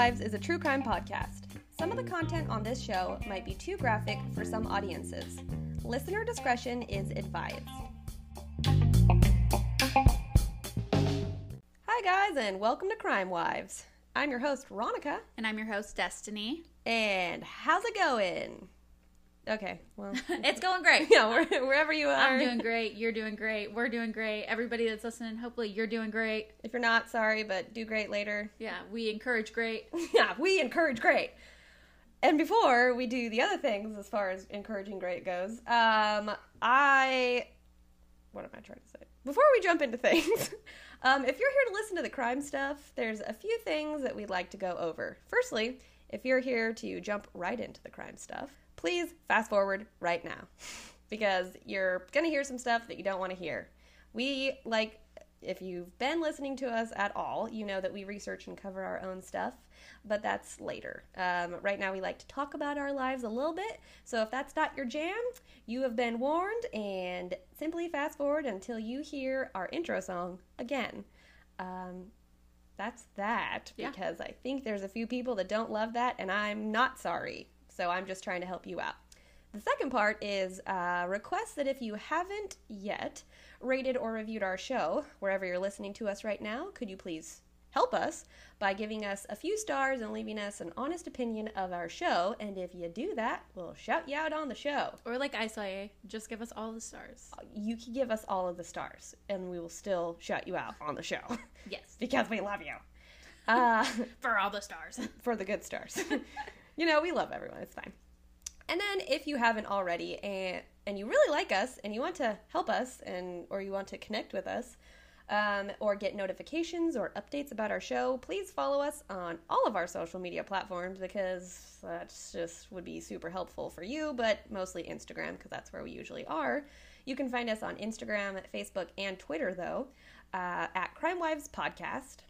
Wives is a true crime podcast. Some of the content on this show might be too graphic for some audiences. Listener discretion is advised. Hi, guys, and welcome to Crime Wives. I'm your host, Ronica, And I'm your host, Destiny. and how's it going? Okay, well, It's going great. yeah, where- wherever you are. I'm doing great. You're doing great. We're doing great. Everybody that's listening, hopefully you're doing great. If you're not, sorry, but do great later. Yeah, we encourage great. yeah, we encourage great. And before we do the other things, as far as encouraging great goes, um, I, what am I trying to say? Before we jump into things, um, if you're here to listen to the crime stuff, there's a few things that we'd like to go over. Firstly, if you're here to jump right into the crime stuff, please fast forward right now, because you're gonna hear some stuff that you don't want to hear. We like if you've been listening to us at all, you know that we research and cover our own stuff, but that's later. Um, right now, we like to talk about our lives a little bit. So if that's not your jam, you have been warned, and simply fast forward until you hear our intro song again. Um, that's that Yeah. because I think there's a few people that don't love that, and I'm not sorry. So I'm just trying to help you out. The second part is uh, request that if you haven't yet rated or reviewed our show, wherever you're listening to us right now, could you please help us by giving us a few stars and leaving us an honest opinion of our show? And if you do that, we'll shout you out on the show. Or like I say, just give us all the stars. You can give us all of the stars, and we will still shout you out on the show Yes. because we love you. Uh, For all the stars. for the good stars. You know, we love everyone. It's fine. And then if you haven't already and and you really like us and you want to help us and or you want to connect with us um, or get notifications or updates about our show, please follow us on all of our social media platforms because that just would be super helpful for you, but mostly Instagram because that's where we usually are. You can find us on Instagram, Facebook, and Twitter though uh, at Crime Wives Podcast.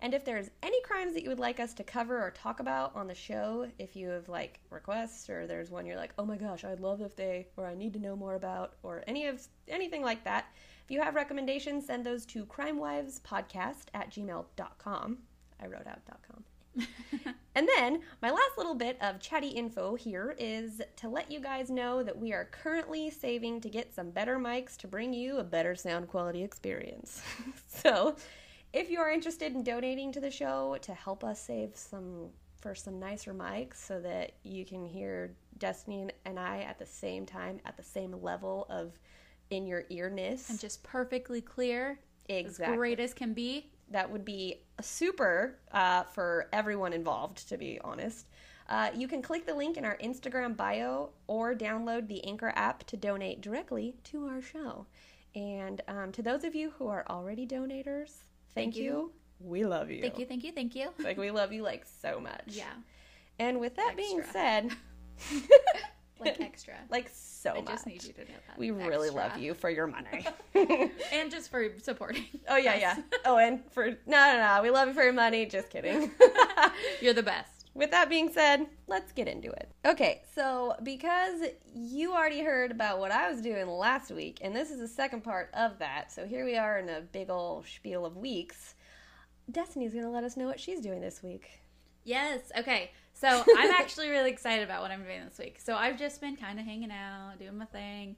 And if there's any crimes that you would like us to cover or talk about on the show, if you have like requests or there's one you're like, oh my gosh, I'd love if they or I need to know more about or any of anything like that, if you have recommendations, send those to crimewivespodcast at gmail.com. I wrote out .com. and then my last little bit of chatty info here is to let you guys know that we are currently saving to get some better mics to bring you a better sound quality experience. so if you are interested in donating to the show to help us save some for some nicer mics so that you can hear Destiny and I at the same time at the same level of in your earness. and just perfectly clear. Exactly. As great as can be. that would be super uh, for everyone involved, to be honest. Uh, you can click the link in our Instagram bio or download the Anchor app to donate directly to our show. And um, to those of you who are already donators, thank, Thank you. you. We love you. Thank you, thank you, thank you. Like, we love you like so much. Yeah. And with that being said, Like extra. like so I much. just need you to know that. we really love you for your money. And just for supporting. oh yeah, us. yeah. Oh, and for no, no, no. We love you for your money. Just kidding. You're the best. With that being said, let's get into it. Okay, so because you already heard about what I was doing last week, and this is the second part of that, so here we are in a big ol' spiel of weeks. Destiny's gonna let us know what she's doing this week. Yes. Okay. So I'm actually really excited about what I'm doing this week. So I've just been kind of hanging out, doing my thing,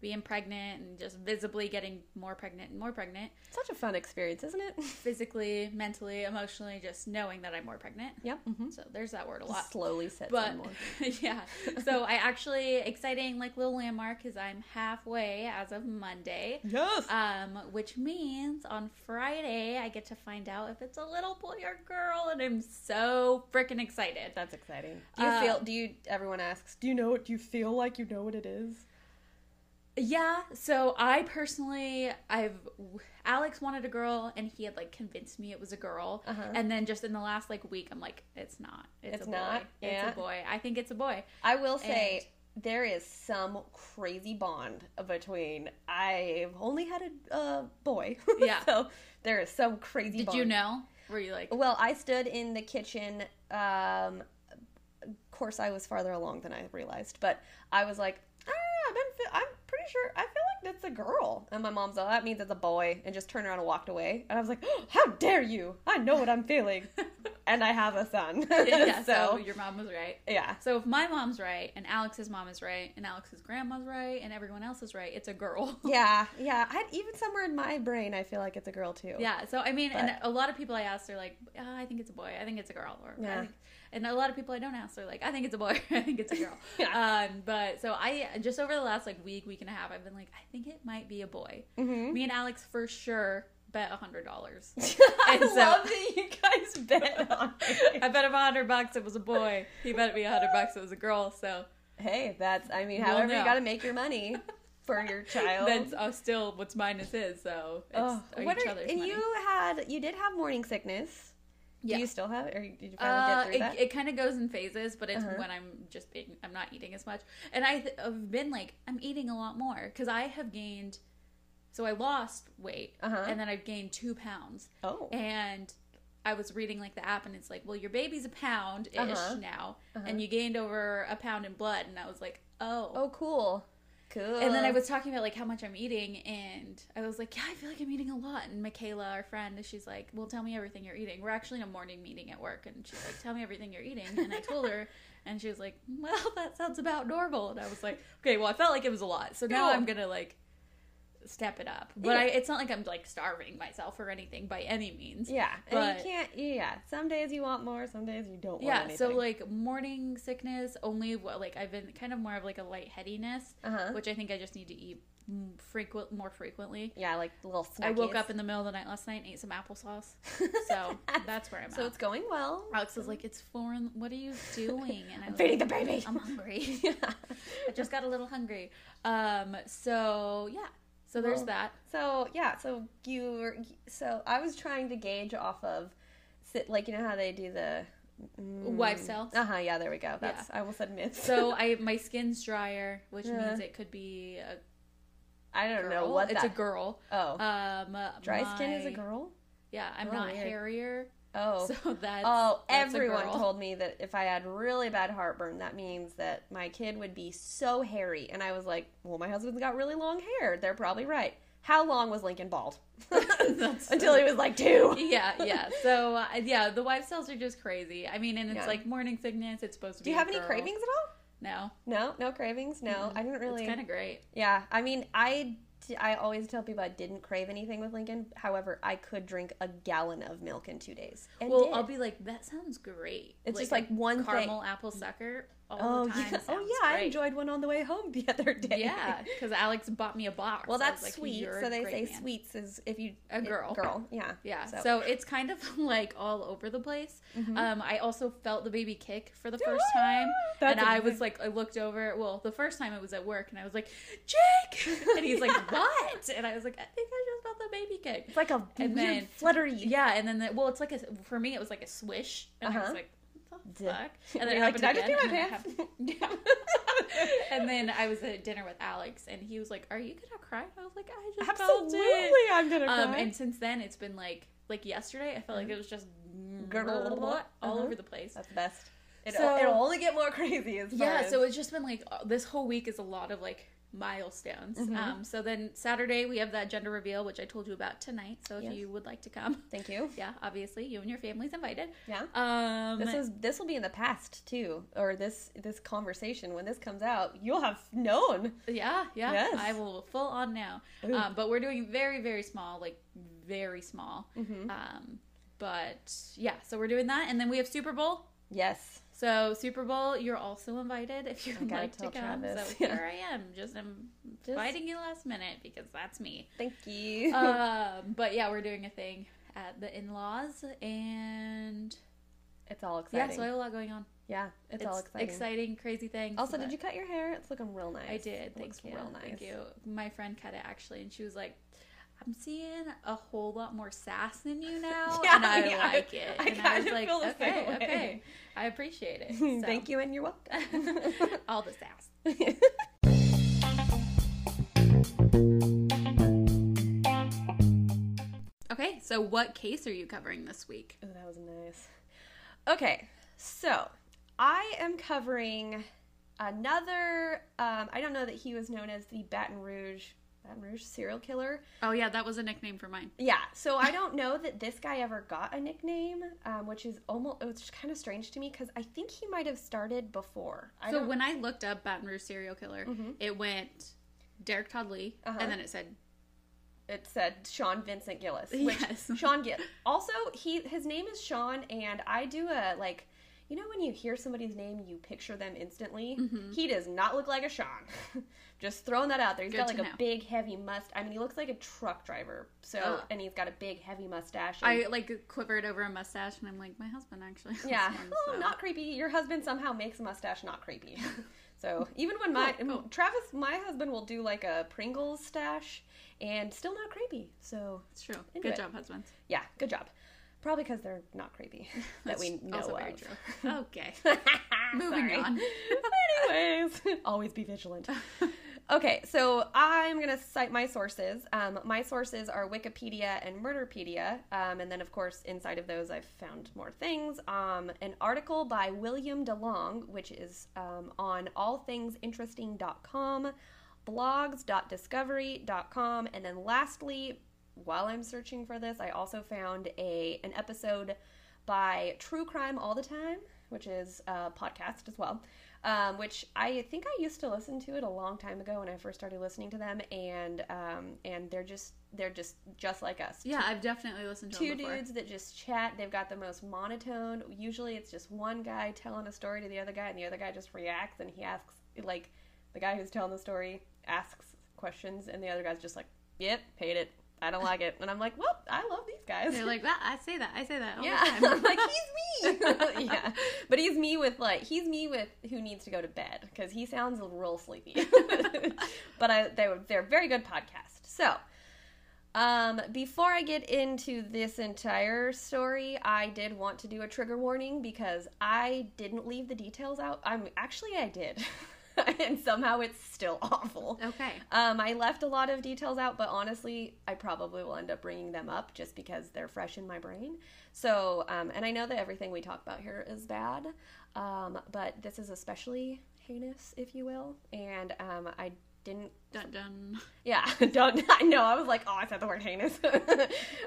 being pregnant, and just visibly getting more pregnant and more pregnant. Such a fun experience, isn't it? Physically, mentally, emotionally, just knowing that I'm more pregnant. Yep. Mm-hmm. So there's that word a lot. Slowly sets But in more. yeah, so I actually exciting like little landmark is I'm halfway as of Monday. Yes. Um, which means on Friday I get to find out if it's a little boy or girl, and I'm so freaking excited. That's exciting. Do you Uh, feel? Do you? Everyone asks. Do you know it? Do you feel like you know what it is? Yeah, so I personally, I've Alex wanted a girl, and he had like convinced me it was a girl, Uh-huh. and then just in the last like week, I'm like, it's not. It's, It's a not? boy. Yeah. It's a boy. I think it's a boy. I will say there is some crazy bond between. I've only had a uh, boy. Yeah. so there is some crazy. Did bond. you know? Were you like, Well, I stood in the kitchen. Um, of course, I was farther along than I realized, but I was like, ah, I've been. Fe- I'm sure. I feel like that's a girl. And my mom's like, that means it's a boy, and just turned around and walked away. And I was like, oh, how dare you? I know what I'm feeling. and I have a son. yeah, so, so your mom was right. yeah. So if my mom's right, and Alex's mom is right, and Alex's grandma's right, and everyone else is right, it's a girl. Yeah, yeah. I had even somewhere in my brain, I feel like it's a girl too. Yeah, so I mean, and a lot of people I ask, they're like, oh, I think it's a boy, I think it's a girl, or I Yeah. And a lot of people I don't ask, they're like, I think it's a boy, I think it's a girl. Yeah. Um, but so I just over the last like week, week and a half, I've been like, I think it might be a boy. hmm Me and Alex for sure bet a hundred dollars. I And so- love that you guys bet on. I bet him a hundred bucks it was a boy. He bet me a hundred bucks it was a girl. So Hey, that's. I mean, We'll however you got to make your money for your child. that's uh, still what's mine is his. So it's Oh, what each are, other's and money. you had you did have morning sickness. Yeah. Do you still have it, or did you finally Uh, get through it, that? it kind of goes in phases, but it's Uh-huh. when I'm just being, I'm not eating as much, and I th- I've been like I'm eating a lot more because I have gained, so I lost weight Uh-huh. and then I've gained two pounds, oh, and I was reading like the app and it's like, well, your baby's a pound ish Uh-huh. now, Uh-huh. and you gained over a pound in blood, and I was like, oh. oh, cool, cool. And then I was talking about like how much I'm eating, and I was like, "Yeah, I feel like I'm eating a lot." And Michaela, our friend, she's like, "Well, tell me everything you're eating." We're actually in a morning meeting at work, and she's like, "Tell me everything you're eating." And I told her, and she was like, "Well, that sounds about normal." And I was like, "Okay, well, I felt like it was a lot, so now. I'm gonna like step it up." But Yeah. I, it's not like I'm like starving myself or anything by any means. yeah, and you can't. Yeah, some days you want more, some days you don't want Yeah, so like morning sickness only what like I've been kind of more of like a lightheadedness, uh huh. which I think I just need to eat frequent more frequently. Yeah, like little snackies. I woke up in the middle of the night last night and ate some applesauce. So that's where I'm so at. So it's going well. Alex was like, "It's foreign. What are you doing?" And I'm feeding like, the baby. I'm hungry. I just got a little hungry. Um. So yeah. So there's Well, that. So yeah, so you were so I was trying to gauge off of, sit like you know how they do the Wife cells? Uh huh. Yeah, there we go. That's I almost said myths. So I my skin's drier, which Yeah. means it could be a I don't girl. know what it's that. a girl. oh, Um. dry skin is a girl. Yeah, I'm Oh, not weird. hairier. Oh. So that's Oh, that's everyone told me that if I had really bad heartburn, that means that my kid would be so hairy. And I was like, well, my husband's got really long hair. They're probably right. How long was Lincoln bald? Until he was like two. yeah, yeah. So uh, yeah, the wife cells are just crazy. I mean, and it's Yeah. like morning sickness. It's supposed to Do you have any cravings at all? No, No, no cravings. No, I didn't really. It's kind of great. Yeah, I mean, I I always tell people I didn't crave anything with Lincoln. However, I could drink a gallon of milk in two days. And well, did. I'll be like, that sounds great. It's just like one caramel thing. apple sucker Oh the time. yeah, oh yeah. I enjoyed one on the way home the other day. Yeah, because Alex bought me a box. Well, that's like, sweet. So they say man." sweets is if you A girl. girl. Yeah. Yeah, so. So- it's kind of like all over the place. Mhm. Um, I also felt the baby kick for the first time, That's and I was like, I looked over. Well, the first time it was at work, and I was like, Jake, and he's like, what? And I was like, I think I just felt the baby kick. It's like a And then- fluttery. Yeah, and then the, well, it's like a for me, it was like a swish, and I was Uh-huh. like, the fuck? And then it like, happened "Did I just pee my and then it pants?" yeah. and then I was at dinner with Alex, and he was like, "Are you gonna cry?" And I was like, "I just felt Absolutely, it." I'm gonna Um, cry. and since then, it's been like like yesterday. I felt like it was just all over the place. That's the best. It, So- it'll only get more crazy as Yeah, as- so it's just been like this whole week is a lot of like milestones. Mhm. Um, so then Saturday we have that gender reveal, which I told you about tonight. So if Yes. you would like to come, Thank you. yeah, obviously you and your family's invited. Yeah. Um, This is this will be in the past too, or this this conversation when this comes out, you'll have known. yeah, yeah. Yes. I will full on now. Um, but we're doing very, very small, like very small. Mhm. Um, but yeah, so we're doing that, and then we have Super Bowl. Yes. So Super Bowl, you're also invited if you'd like to come. Travis. So Yeah. here I am, just I'm Just- inviting you last minute because that's me. Thank you. um, but yeah, we're doing a thing at the in-laws, and it's all exciting. yeah, so I have a lot going on. yeah, it's, all exciting. Exciting, crazy things. Also, did you cut your hair? It's looking real nice. I did. It Thank looks you. Real nice. Thank you. My friend cut it actually, and she was like. I'm seeing a whole lot more sass in you now, Yeah, and I yeah, like it. I and I was kinda like, feel okay, okay, I appreciate it. So. Thank you, and you're welcome. All the sass. Okay, so what case are you covering this week? Oh, that was nice. Okay, so I am covering another. Um, I don't know that he was known as the Baton Rouge. Baton Rouge serial killer. Oh yeah, that was a nickname for mine. Yeah, so I don't know that this guy ever got a nickname, um, which is almost it's kind of strange to me because I think he might have started before. I so when I looked up Baton Rouge serial killer, Mhm. it went Derek Todd Lee, Uh-huh. and then it said it said Sean Vincent Gillis. Which Yes. Sean Gill. Also, he his name is Sean, and I do a like. You know when you hear somebody's name, you picture them instantly. Mhm. He does not look like a Sean. Just throwing that out there. He's Good got like a know. big, heavy must. I mean, he looks like a truck driver. So, Ugh. and he's got a big, heavy mustache. and- I like quivered over a mustache, and I'm like, my husband actually. has Yeah. one, Oh, so- not creepy. Your husband somehow makes a mustache not creepy. so even when my. Travis, my husband will do like a Pringles stash and still not creepy. So It's true. Good it. job, husbands. yeah, good job. Probably because they're not creepy that we know also of. very true. Okay. Moving on. Anyways, always be vigilant. Okay, so I'm gonna cite my sources. Um, my sources are Wikipedia and Murderpedia, um, and then of course inside of those I've found more things. Um, an article by William DeLong, which is um, on allthingsinteresting.com, blogs.discovery.com, and then lastly, while I'm searching for this, I also found a an episode by True Crime All the Time, which is a podcast as well. Um, which I think I used to listen to it a long time ago when I first started listening to them, and um, and they're just they're just just like us. Yeah, I've definitely listened to Two dudes that just chat. They've got the most monotone. Usually, it's just one guy telling a story to the other guy, and the other guy just reacts, and he asks like the guy who's telling the story asks questions, and the other guy's just like, "Yep, hate it. I don't like it." And I'm like, "Well, I love these guys." They're like, that. I say that. I say that. All yeah, The time. I'm like he's me. yeah, but he's me with like he's me with who needs to go to bed because he sounds real sleepy. but I they were they're very good podcast. So, um, before I get into this entire story, I did want to do a trigger warning because I didn't leave the details out. I'm actually I did, and somehow it's still awful. Okay. Um, I left a lot of details out, but honestly, I probably will end up bringing them up just because they're fresh in my brain. So, um, and I know that everything we talk about here is bad, um, but this is especially heinous, if you will. And um, I didn't Dun dun. yeah, don't. I know. I was like, oh, I said the word heinous.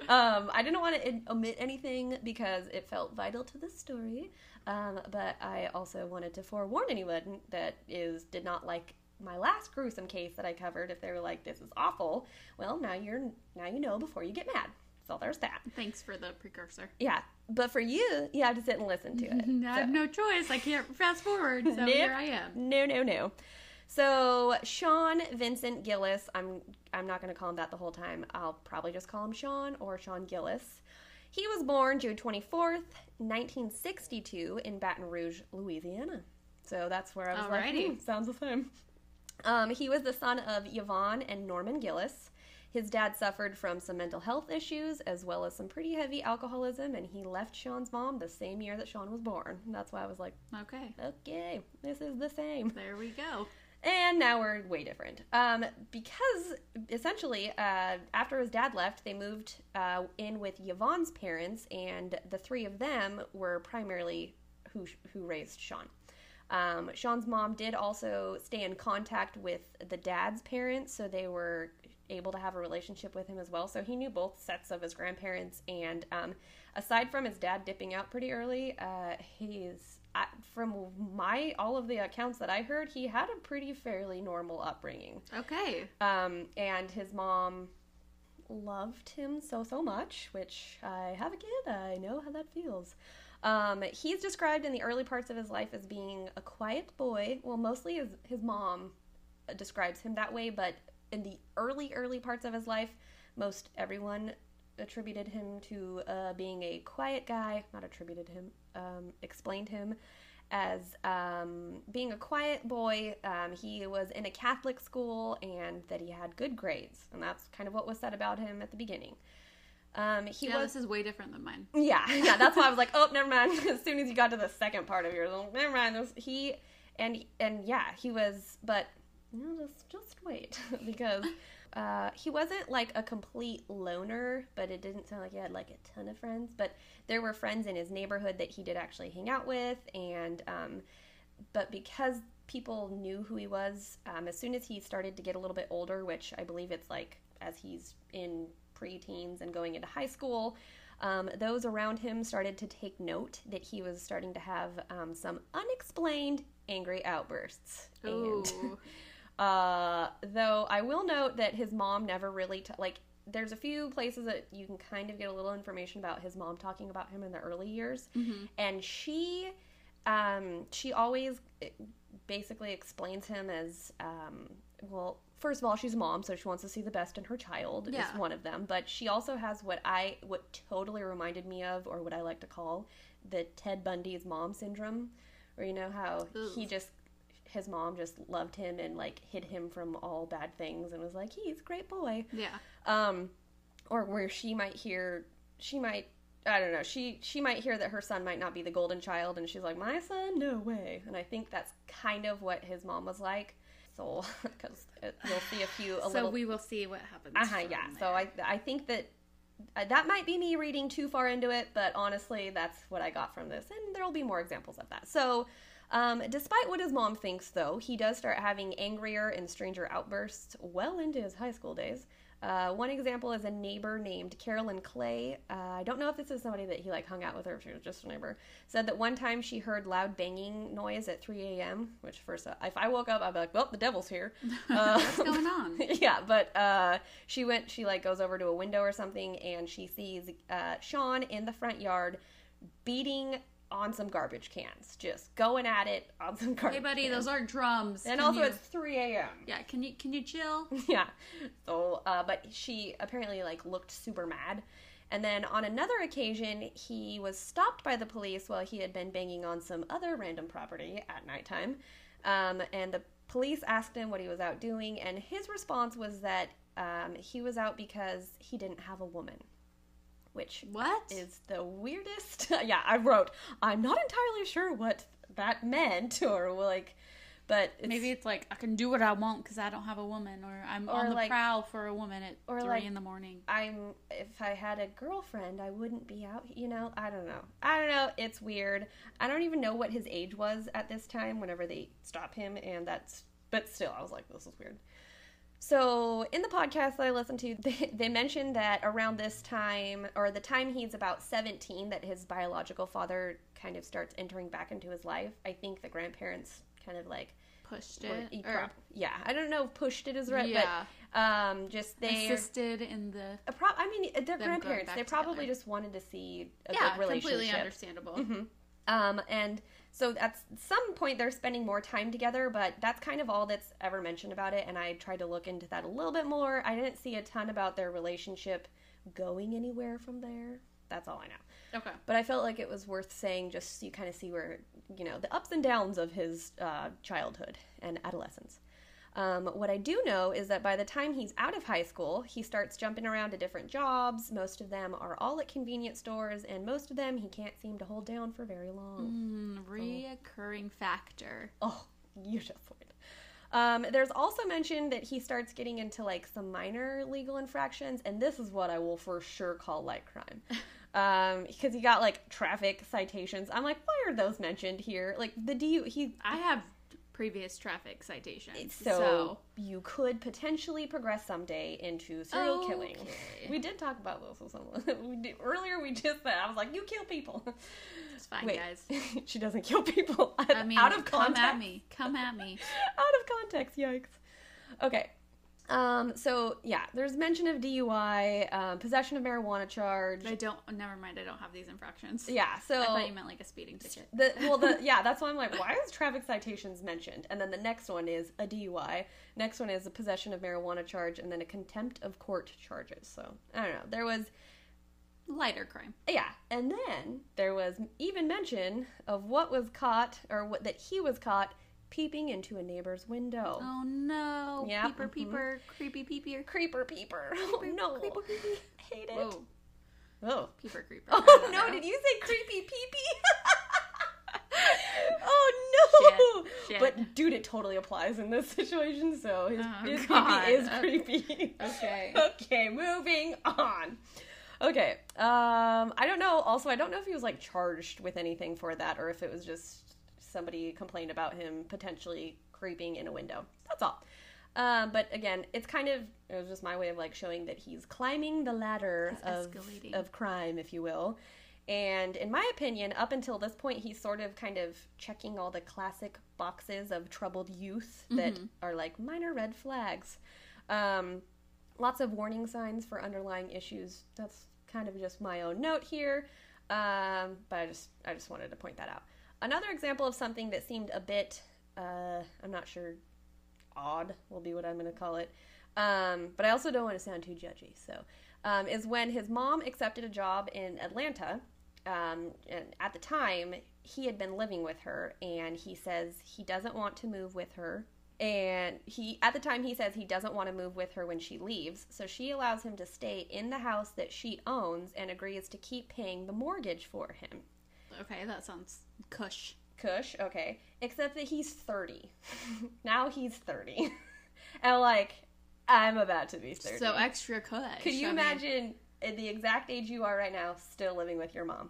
um, I didn't want to omit anything because it felt vital to the story. Um, but I also wanted to forewarn anyone that is did not like my last gruesome case that I covered. If they were like, this is awful, well, now you're now you know before you get mad. So there's that. Thanks for the precursor. Yeah, but for you, you have to sit and listen to it. I have no choice. I can't fast forward, so Nope. here I am. No, no, no. So Sean Vincent Gillis, I'm I'm not going to call him that the whole time. I'll probably just call him Sean or Sean Gillis. He was born June 24th, 1962 in Baton Rouge, Louisiana. So that's where I was like, Alrighty. hmm, sounds the same. Um, he was the son of Yvonne and Norman Gillis. His dad suffered from some mental health issues as well as some pretty heavy alcoholism, and he left Sean's mom the same year that Sean was born. That's why I was like, Okay. okay, this is the same. There we go. And now we're way different. Um, because essentially, uh, after his dad left, they moved uh, in with Yvonne's parents, and the three of them were primarily who who raised Sean. Um, Sean's mom did also stay in contact with the dad's parents, so they were able to have a relationship with him as well. So he knew both sets of his grandparents, and um, aside from his dad dipping out pretty early, uh, he's I, from my all of the accounts that I heard, he had a pretty fairly normal upbringing. Okay. Um, and his mom loved him so so much, which I have a kid, I know how that feels. Um, he's described in the early parts of his life as being a quiet boy. Well, mostly his his mom describes him that way, but in the early early parts of his life, most everyone attributed him to uh, being a quiet guy. Not attributed him, um, explained him as um, being a quiet boy. Um, he was in a Catholic school and that he had good grades, and that's kind of what was said about him at the beginning. Um, he yeah, was this is way different than mine. yeah, yeah. That's why I was like, oh, never mind. As soon as you got to the second part of yours, oh, never mind. This- He and and yeah, he was, but you know, just just wait because uh, he wasn't like a complete loner, but it didn't sound like he had like a ton of friends. But there were friends in his neighborhood that he did actually hang out with, and um, but because people knew who he was, um, as soon as he started to get a little bit older, which I believe it's like as he's in preteens and going into high school, um, those around him started to take note that he was starting to have um, some unexplained angry outbursts. Ooh. And uh, though I will note that his mom never really t- like. There's a few places that you can kind of get a little information about his mom talking about him in the early years, Mhm. and she, um, she always eh, basically explains him as um, well. First of all, she's a mom, so she wants to see the best in her child. Yeah. Is one of them, but she also has what I what totally reminded me of, or what I like to call, the Ted Bundy's mom syndrome, where you know how he just his mom just loved him and like hid him from all bad things and was like he's a great boy Yeah. um or where she might hear she might i don't know she she might hear that her son might not be the golden child and she's like my son no way and i think that's kind of what his mom was like so because you'll see a few a so little we will see what happens. uh-huh, yeah there. so i i think that uh, that might be me reading too far into it but honestly that's what i got from this and there'll be more examples of that so um, despite what his mom thinks, though, he does start having angrier and stranger outbursts well into his high school days. Uh, one example is a neighbor named Carolyn Clay. Uh, I don't know if this is somebody that he like hung out with or if she was just a neighbor. Said that one time she heard loud banging noise at 3 a.m. Which first, uh, if I woke up, I'd be like, "Well, the devil's here." Uh, What's going on? yeah, but uh, she went. She like goes over to a window or something, and she sees uh, Sean in the front yard beating on some garbage cans, just going at it on some garbage. Hey, buddy, cans. those aren't drums. And Can also, you- it's 3 a.m. yeah. Can you can you chill? yeah. So, uh, but she apparently like looked super mad. And then on another occasion, he was stopped by the police while he had been banging on some other random property at nighttime. Um, and the police asked him what he was out doing, and his response was that um, he was out because he didn't have a woman, which What? is the weirdest. yeah, I wrote. I'm not entirely sure what that meant, or like, but it's, Maybe it's like I can do what I want because I don't have a woman, or I'm Or on the like- prowl for a woman at or three like- in the morning. I'm if I had a girlfriend, I wouldn't be out. You know, I don't know. I don't know. It's weird. I don't even know what his age was at this time. Whenever they stop him, and that's but still, I was like, this is weird. So in the podcast that I listened to, they, they mentioned that around this time, or the time he's about 17, that his biological father kind of starts entering back into his life. I think the grandparents kind of like Pushed were- it. or yeah, I don't know if pushed it is right, yeah. but um, just they assisted in the pro- I mean, they're grandparents. They probably together. just wanted to see a yeah, good relationship. completely understandable. Mhm. Um, and so at some point they're spending more time together, but that's kind of all that's ever mentioned about it. And I tried to look into that a little bit more. I didn't see a ton about their relationship going anywhere from there. That's all I know. Okay. But I felt like it was worth saying just so you kind of see where, you know, the ups and downs of his uh, childhood and adolescence. Um, what I do know is that by the time he's out of high school, he starts jumping around to different jobs. Most of them are all at convenience stores, and most of them he can't seem to hold down for very long. Mm, reoccurring factor. Oh, you just wait. Um, there's also mentioned that he starts getting into like some minor legal infractions, and this is what I will for sure call light crime. Um, because he got like traffic citations. I'm like, why are those mentioned here? Like the DU, he I have previous traffic citations. so, So, you could potentially progress someday into serial killing. We did talk about this with someone we did, earlier. We just said I was like, you kill people. it's fine, Wait, guys. she doesn't kill people. I mean, out of come context. at me. Come at me. out of context. Yikes. Okay. Um. So yeah, there's mention of DUI, um, possession of marijuana charge. I don't. Never mind. I don't have these infractions. Yeah. So I thought you meant like a speeding ticket. the well the yeah that's why I'm like why is traffic citations mentioned and then the next one is a DUI next one is a possession of marijuana charge and then a contempt of court charges so I don't know there was Lighter crime. yeah and then there was even mention of what was caught or what that he was caught peeping into a neighbor's window Oh no. Yeah, Peeper, mhm. peeper, creepy, peeper. creeper peeper oh no creeper, creepy. hate it Whoa. oh Peeper, creeper. Oh no, know. did you say creepy peepee? oh no! Shit, shit. But dude, it totally applies in this situation, so his, Oh, his God. creepy is creepy. Okay. okay, moving on. Okay. Um I don't know. Also, I don't know if he was like charged with anything for that or if it was just somebody complained about him potentially creeping in a window. That's all. Um, but again, it's kind of it was just my way of like showing that he's climbing the ladder He's of escalating. of crime, if you will. And in my opinion, up until this point, he's sort of kind of checking all the classic boxes of troubled youth that are like minor red flags. Um, lots of warning signs for underlying issues. That's kind of just my own note here, um, but I just I just wanted to point that out. Another example of something that seemed a bit uh, I'm not sure odd will be what I'm going to call it, um, but I also don't want to sound too judgy. So um, is when his mom accepted a job in Atlanta. Um, and at the time, he had been living with her, and he says he doesn't want to move with her and he at the time he says he doesn't want to move with her when she leaves so she allows him to stay in the house that she owns and agrees to keep paying the mortgage for him Okay, that sounds cush. Cush, okay except that he's 30 now he's 30 and like i'm about to be 30 So extra cush. could you I imagine at the exact age you are right now still living with your mom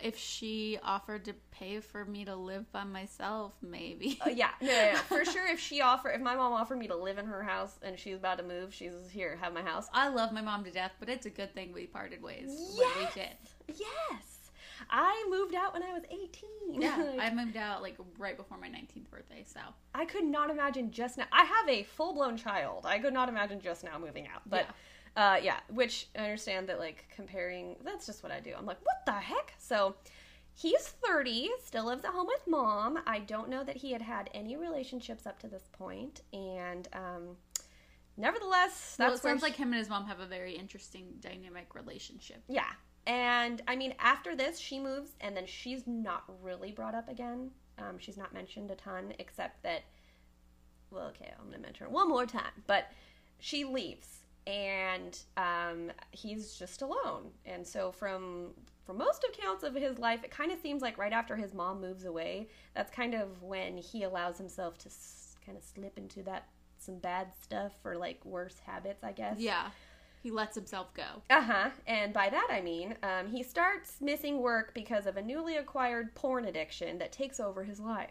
if she offered to pay for me to live by myself? Maybe. Uh, yeah, no, no, no. for sure. If she offer, if my mom offered me to live in her house and she's about to move, she's here, have my house. I love my mom to death, but it's a good thing we parted ways when we did. Yes. I moved out when I was 18. Yeah, Like, I moved out like right before my 19th birthday, so I could not imagine just now. I have a full blown child. I could not imagine just now moving out. But yeah. Uh, yeah, which I understand that like comparing, that's just what I do. I'm like, what the heck? So he's 30, still lives at home with mom. I don't know that he had had any relationships up to this point, and um, nevertheless, that's well, it sounds she- like him and his mom have a very interesting dynamic relationship. Yeah. And I mean, after this, she moves, and then she's not really brought up again. Um, she's not mentioned a ton, except that, well, okay, I'm to mention her one more time. But she leaves, and um, he's just alone. And so, from from most accounts of his life, it kind of seems like right after his mom moves away, that's kind of when he allows himself to s- kind of slip into that some bad stuff or like worse habits, I guess. Yeah, he lets himself go. Uh huh. And by that I mean um, he starts missing work because of a newly acquired porn addiction that takes over his life.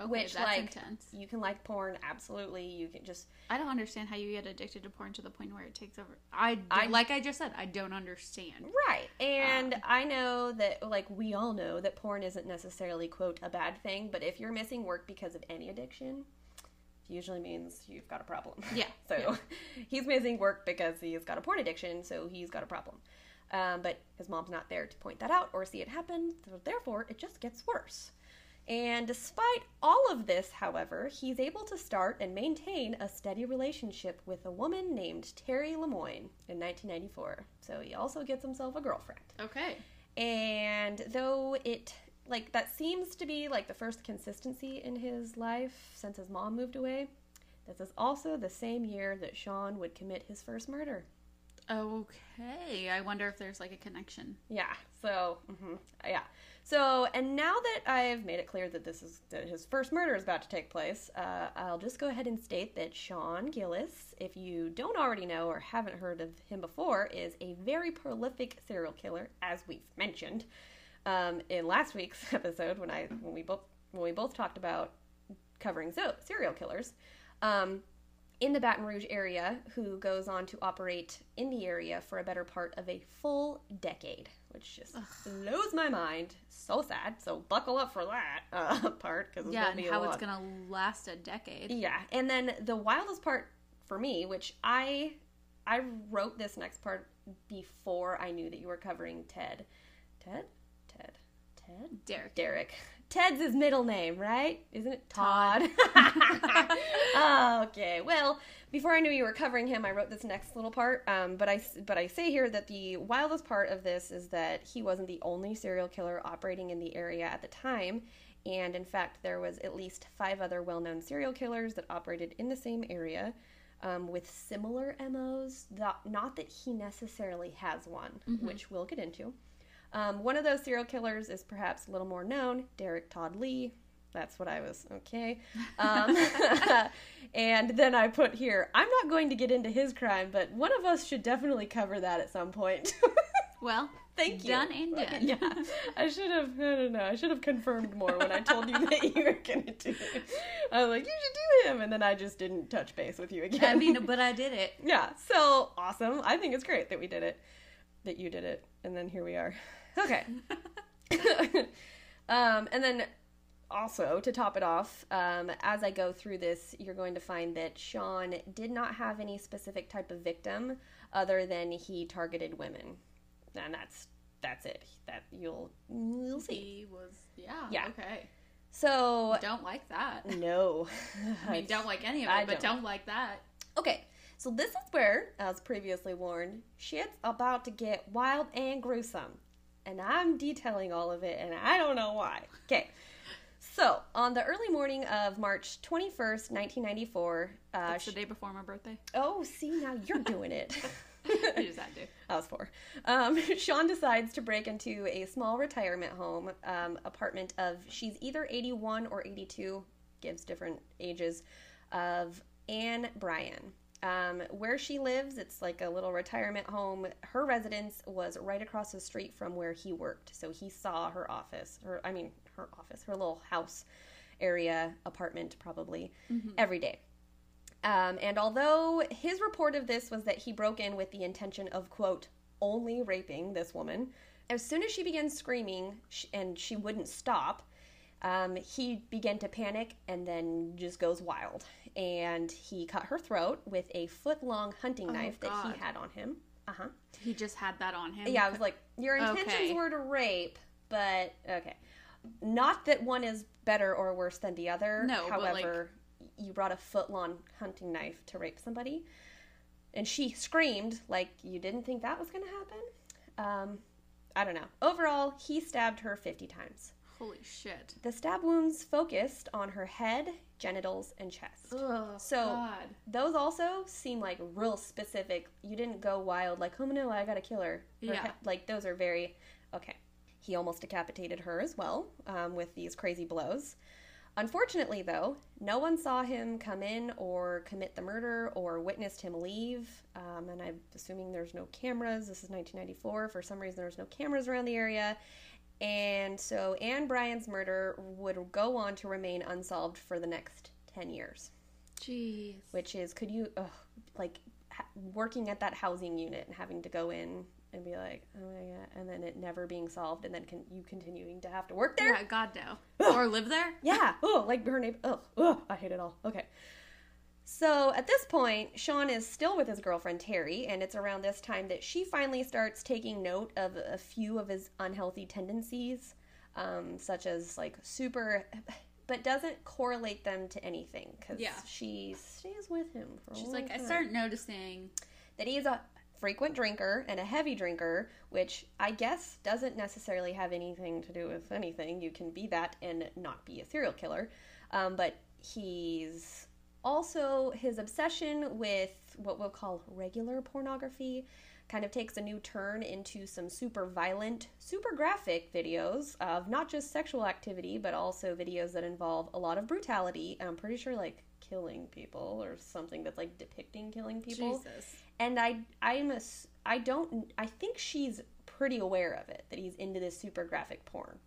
Okay, Which, that's like, intense. You can like porn, absolutely. You can just I don't understand how you get addicted to porn to the point where it takes over. I, d- I- like I just said, I don't understand. right. And I know that, like we all know, that porn isn't necessarily quote a bad thing. But if you're missing work because of any addiction, usually means you've got a problem. Yeah, So yeah. he's missing work because he's got a porn addiction, so he's got a problem. Um, but his mom's not there to point that out or see it happen, so therefore it just gets worse. And despite all of this, however, he's able to start and maintain a steady relationship with a woman named Terri Lemoine in 1994. So he also gets himself a girlfriend. Okay. And though it like that seems to be like the first consistency in his life since his mom moved away, this is also the same year that Sean would commit his first murder. Okay. I wonder if there's like a connection. Yeah. So, mhm, yeah. So, and now that I've made it clear that this is that his first murder is about to take place, uh, I'll just go ahead and state that Sean Gillis, if you don't already know or haven't heard of him before, is a very prolific serial killer, as we've mentioned um, in last week's episode when I when we both when we both talked about covering so, serial killers. Um, in the Baton Rouge area, who goes on to operate in the area for a better part of a full decade, which just blows my mind. So sad. So buckle up for that uh, part because Yeah, gonna and be a how it's gonna last a decade. Yeah, and then the wildest part for me, which I I wrote this next part before I knew that you were covering. Ted? Ted. Ted? Derek. Derek. Ted's his middle name, right? Isn't it Todd? okay. Well, before I knew you were covering him, I wrote this next little part. Um, but I but I say here that the wildest part of this is that he wasn't the only serial killer operating in the area at the time, and in fact, there was at least five other well-known serial killers that operated in the same area. Um, with similar MOs, not, not that he necessarily has one, which we'll get into. Um, one of those serial killers is perhaps a little more known, Derek Todd Lee. That's what I was, okay. Um, and then I put here, I'm not going to get into his crime, but one of us should definitely cover that at some point. Well, Thank you. Done and done. yeah, I should have. I don't know. I should have confirmed more when I told you that you were gonna do it. I was like, you should do him, and then I just didn't touch base with you again. I mean, but I did it. yeah. So awesome. I think it's great that we did it, that you did it, and then here we are. Okay. um, and then also to top it off, um, as I go through this, you're going to find that Sean did not have any specific type of victim other than he targeted women, and that's that's it. That you'll you'll see. He was, yeah, Yeah. okay. So Don't like that. no, I mean, don't like any of it, I but don't. don't like that. Okay, so this is where, as previously warned, shit's about to get wild and gruesome. And I'm detailing all of it, and I don't know why. Okay, so on the early morning of March 21st, 1994, uh, That's the day before my birthday. oh, see, now you're doing it. I just had to. I was four. Um, Sean decides to break into a small retirement home um, apartment of, she's either 81 or 82, gives different ages, of Ann Bryan. Um, where she lives, it's like a little retirement home. Her residence was right across the street from where he worked. So he saw her office, her, I mean, her office, her little house area, apartment probably, every day. Um, and although his report of this was that he broke in with the intention of, quote, only raping this woman, as soon as she began screaming and she wouldn't stop, um, he began to panic and then just goes wild. And he cut her throat with a foot long hunting Oh, knife that he had on him. Uh huh. He just had that on him. Yeah, I was like, your intentions Okay. were to rape, but okay. Not that one is better or worse than the other. No, but, like- however, you brought a foot long hunting knife to rape somebody, and she screamed like you didn't think that was going to happen. Um, I don't know. Overall, he stabbed her 50 times. Holy shit. The stab wounds focused on her head, genitals, and chest. Ugh, So- God. Those also seem like real specific. You didn't go wild like, oh no, I gotta kill her. Her Yeah. he- like those are very okay. He almost decapitated her as well um, with these crazy blows. Unfortunately, though, no one saw him come in or commit the murder or witnessed him leave. Um, and I'm assuming there's no cameras. This is 1994. For some reason, there's no cameras around the area. And so Ann Bryan's murder would go on to remain unsolved for the next 10 years Jeez. which is could you ugh, like ha- working at that housing unit and having to go in and be like oh my god and then it never being solved and then con- you continuing to have to work there Yeah, God no. or live there? yeah oh like her name oh i hate it all okay so at this point sean is still with his girlfriend terri and it's around this time that she finally starts taking note of a few of his unhealthy tendencies um, such as like super but doesn't correlate them to anything because Yeah. she stays with him for a She's like, I start noticing. that he is a frequent drinker and a heavy drinker, which I guess doesn't necessarily have anything to do with anything. You can be that and not be a serial killer. Um, but he's also, his obsession with what we'll call regular pornography kind of takes a new turn into some super violent, super graphic videos of not just sexual activity, but also videos that involve a lot of brutality. I'm pretty sure like killing people or something that's like depicting killing people Jesus. and I I'm a I don't I think she's pretty aware of it that he's into this super graphic porn,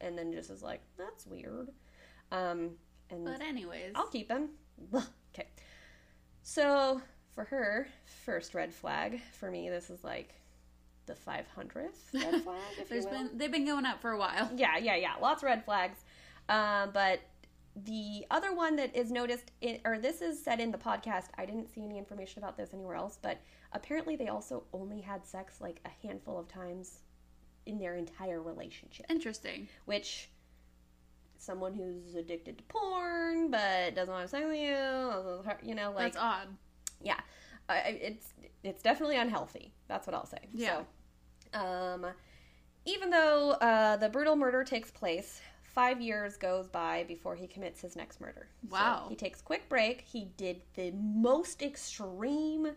and then just is like that's weird, um and But anyways. I'll keep him. Okay, so for her first red flag for me this is like the five hundredth red flag. If There's you will. been they've been going up for a while. Yeah, yeah, yeah. Lots of red flags. Um, but the other one that is noticed, in, or this is said in the podcast, I didn't see any information about this anywhere else, but apparently they also only had sex like a handful of times in their entire relationship, Interesting. which someone who's addicted to porn but doesn't want to sex with you, you know, like That's odd. yeah, I, I- it's it's definitely unhealthy. That's what I'll say. Yeah. So, um, even though uh, the brutal murder takes place, five years goes by before he commits his next murder. So Wow. he takes quick break. He did the most extreme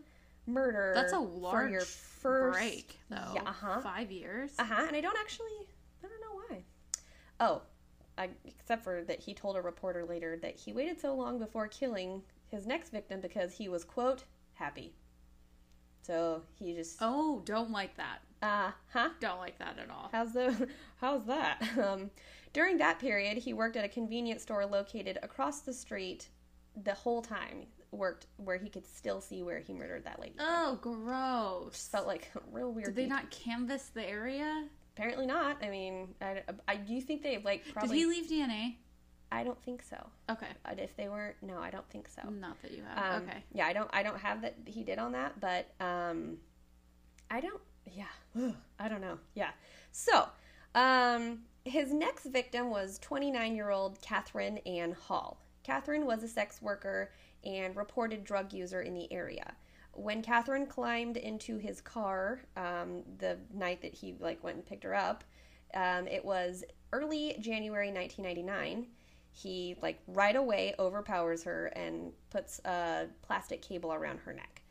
murder. That's a for your first break, though. Yeah, uh-huh. Five years. Uh huh. And I don't actually, I don't know why. Oh, I, except for that he told a reporter later that he waited so long before killing his next victim because he was quote happy. So he just Oh, don't like that. uh huh. Don't like that at all. How's the how's that? Um, during that period, he worked at a convenience store located across the street the whole time. Worked where he could still see where he murdered that lady. Oh, gross. Just Felt like real weird. Did they not canvass the area? Apparently not. I mean, I, I do you think they like probably. Did he leave DNA? I don't think so. Okay. But if they weren't, no, I don't think so. Not that you have. Um, okay. Yeah, I don't. I don't have that he did on that, but um, I don't. Yeah, I don't know. Yeah. So, um, his next victim was 29 year old Catherine Ann Hall. Catherine was a sex worker and reported drug user in the area. When Catherine climbed into his car um, the night that he like went and picked her up, um, it was early January 1999 he like right away overpowers her and puts a plastic cable around her neck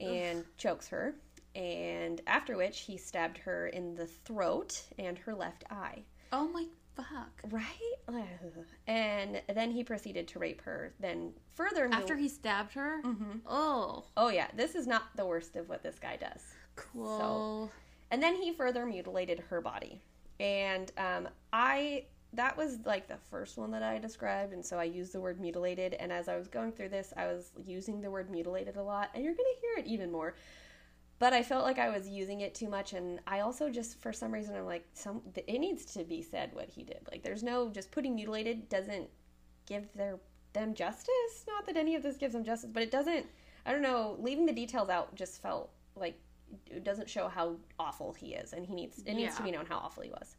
and chokes her and after which he stabbed her in the throat and her left eye. Oh my fuck. right Ugh. and then he proceeded to rape her then further After he stabbed her? Mhm. Oh. oh yeah this is not the worst of what this guy does Cool. and then he further mutilated her body and um, i that was like the first one that i described and so i used the word mutilated and as i was going through this i was using the word mutilated a lot and you're going to hear it even more but i felt like i was using it too much and i also just for some reason i'm like some it needs to be said what he did. Like there's no just putting mutilated doesn't give their them justice? Not that any of this gives them justice but it doesn't i don't know leaving the details out just felt like it doesn't show how awful he is and he needs it needs to be known how awful he was.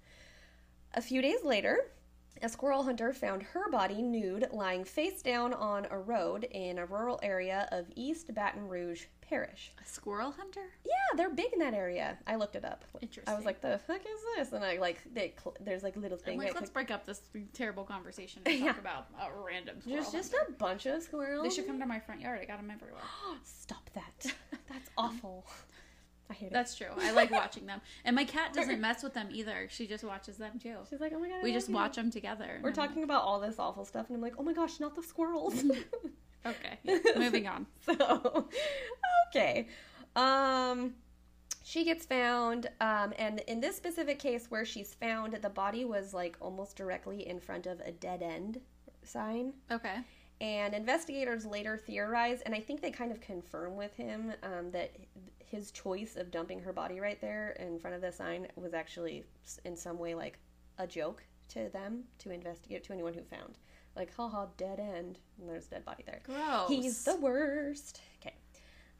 A few days later a squirrel hunter found her body nude lying face down on a road in a rural area of east baton rouge parish A squirrel hunter? yeah they're big in that area i looked it up Interesting. i was like the fuck is this and i like they, cl- there's like little things like, let's clicked- break up this terrible conversation and talk about a random squirrel there's just hunter. a bunch of squirrels They should come to my front yard. I got them everywhere. stop that that's awful i hate it That's true. I like watching them. And my cat doesn't mess with them either. She just watches them too. she's like oh my god I We love just you." watch them together. We're talking about all this awful stuff, and I'm like, oh my gosh, not the squirrels. Okay. yeah, Moving on. so, okay. Um, she gets found, um, and in this specific case where she's found, the body was like almost directly in front of a dead end sign. Okay. And investigators later theorize, and I think they kind of confirm with him um, that his choice of dumping her body right there in front of the sign was actually in some way like a joke to them to investigate to anyone who found. Like, haha, dead end, and there's a dead body there. Gross. He's the worst. Okay.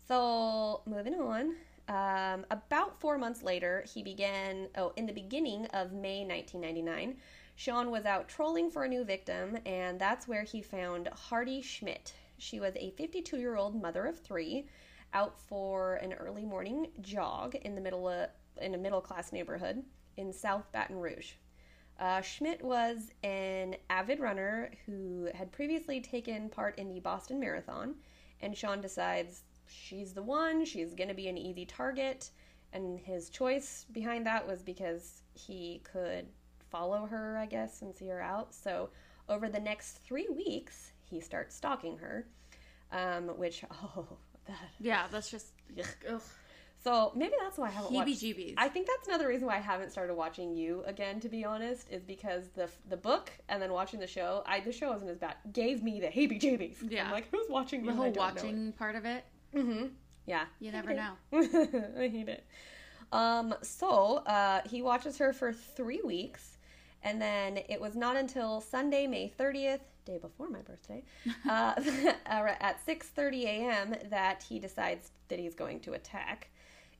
So, moving on. Um, about four months later, he began, oh, in the beginning of May 1999, Sean was out trolling for a new victim, and that's where he found Hardee Schmidt. She was a 52 year old mother of three, out for an early morning jog in the middle of, in a middle class neighborhood in South Baton Rouge. Uh, Schmidt was an avid runner who had previously taken part in the Boston Marathon, and Sean decides she's the one, she's going to be an easy target. And his choice behind that was because he could follow her, I guess, and see her out. So, over the next three weeks, he starts stalking her, um, which, oh, that. Yeah, that's just ugh. So, maybe that's why I haven't watched. heebie-jeebies. I think that's another reason why I haven't started watching you again. To be honest, is because the the book and then watching the show. I the show isn't as bad. Gave me the heebie-jeebies. Yeah. I'm like, who's watching the whole watching part of it. Mm-hmm. Yeah. You never know. I hate it. Um. So, uh, he watches her for three weeks, and then it was not until Sunday, May 30th, day before my birthday, uh, at 6:30 a.m. that he decides that he's going to attack.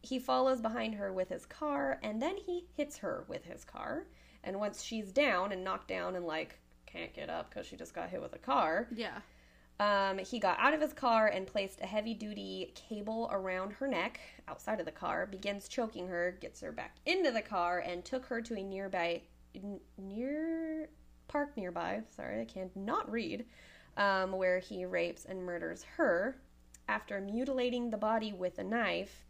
He follows behind her with his car, and then he hits her with his car. And once she's down and knocked down and like can't get up because she just got hit with a car, Yeah. um, he got out of his car and placed a heavy duty cable around her neck outside of the car, begins choking her, gets her back into the car, and took her to a nearby, n- near park nearby, sorry, I can't not read, um, where he rapes and murders her. After mutilating the body with a knife,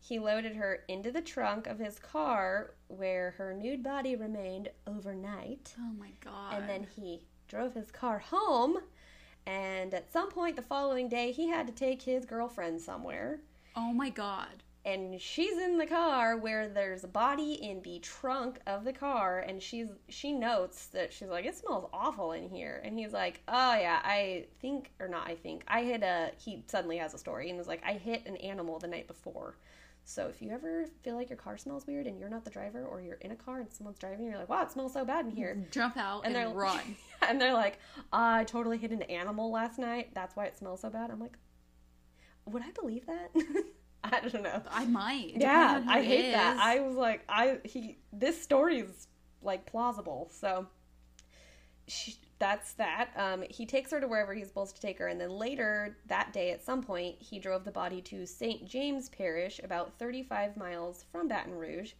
he loaded her into the trunk of his car where her nude body remained overnight Oh my god. and then he drove his car home and at some point the following day he had to take his girlfriend somewhere Oh my god. And she's in the car where there's a body in the trunk of the car and she's she notes that she's like it smells awful in here. And he's like oh yeah i think or not i think i hit a he suddenly has a story and was like i hit an animal the night before. So if you ever feel like your car smells weird and you're not the driver or you're in a car and someone's driving you're like wow it smells so bad in here. Jump out And and, they're- run. and they're like i totally hit an animal last night. That's why it smells so bad. I'm like would i believe that i don't know I might. yeah, depending on who I hate that. I was like, I he this story is like plausible. So she, that's that. Um, he takes her to wherever he's supposed to take her, and then later that day, at some point, he drove the body to St. James Parish, about 35 miles from Baton Rouge,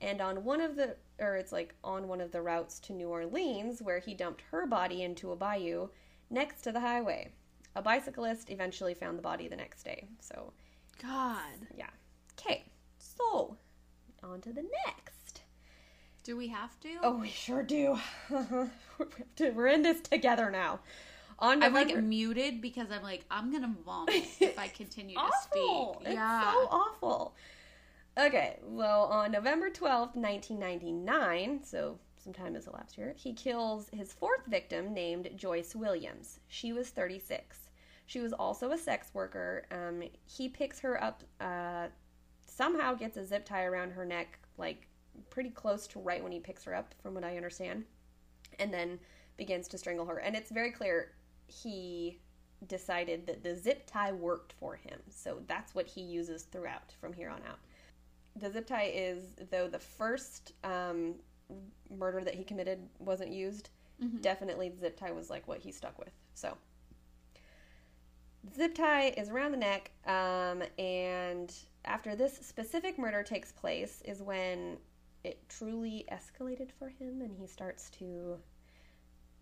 and on one of the, or it's like on one of the routes to New Orleans, where he dumped her body into a bayou next to the highway. A bicyclist eventually found the body the next day. So God. yeah. Okay, so on to the next. Do we have to? Oh, we sure do. We're in this together now. On I'm like muted because I'm like I'm gonna vomit if I continue to awful. speak. It's yeah. so awful. Okay, well, on November 12th, 1999, so some time has elapsed here, he kills his fourth victim named Joyce Williams. She was 36. She was also a sex worker. Um, he picks her up, uh, somehow gets a zip tie around her neck, like pretty close to right when he picks her up, from what I understand, and then begins to strangle her. And it's very clear he decided that the zip tie worked for him. So that's what he uses throughout from here on out. The zip tie is, though the first um, murder that he committed wasn't used, Mhm. definitely the zip tie was like what he stuck with. So zip tie is around the neck, um, and after this specific murder takes place is when it truly escalated for him, and he starts to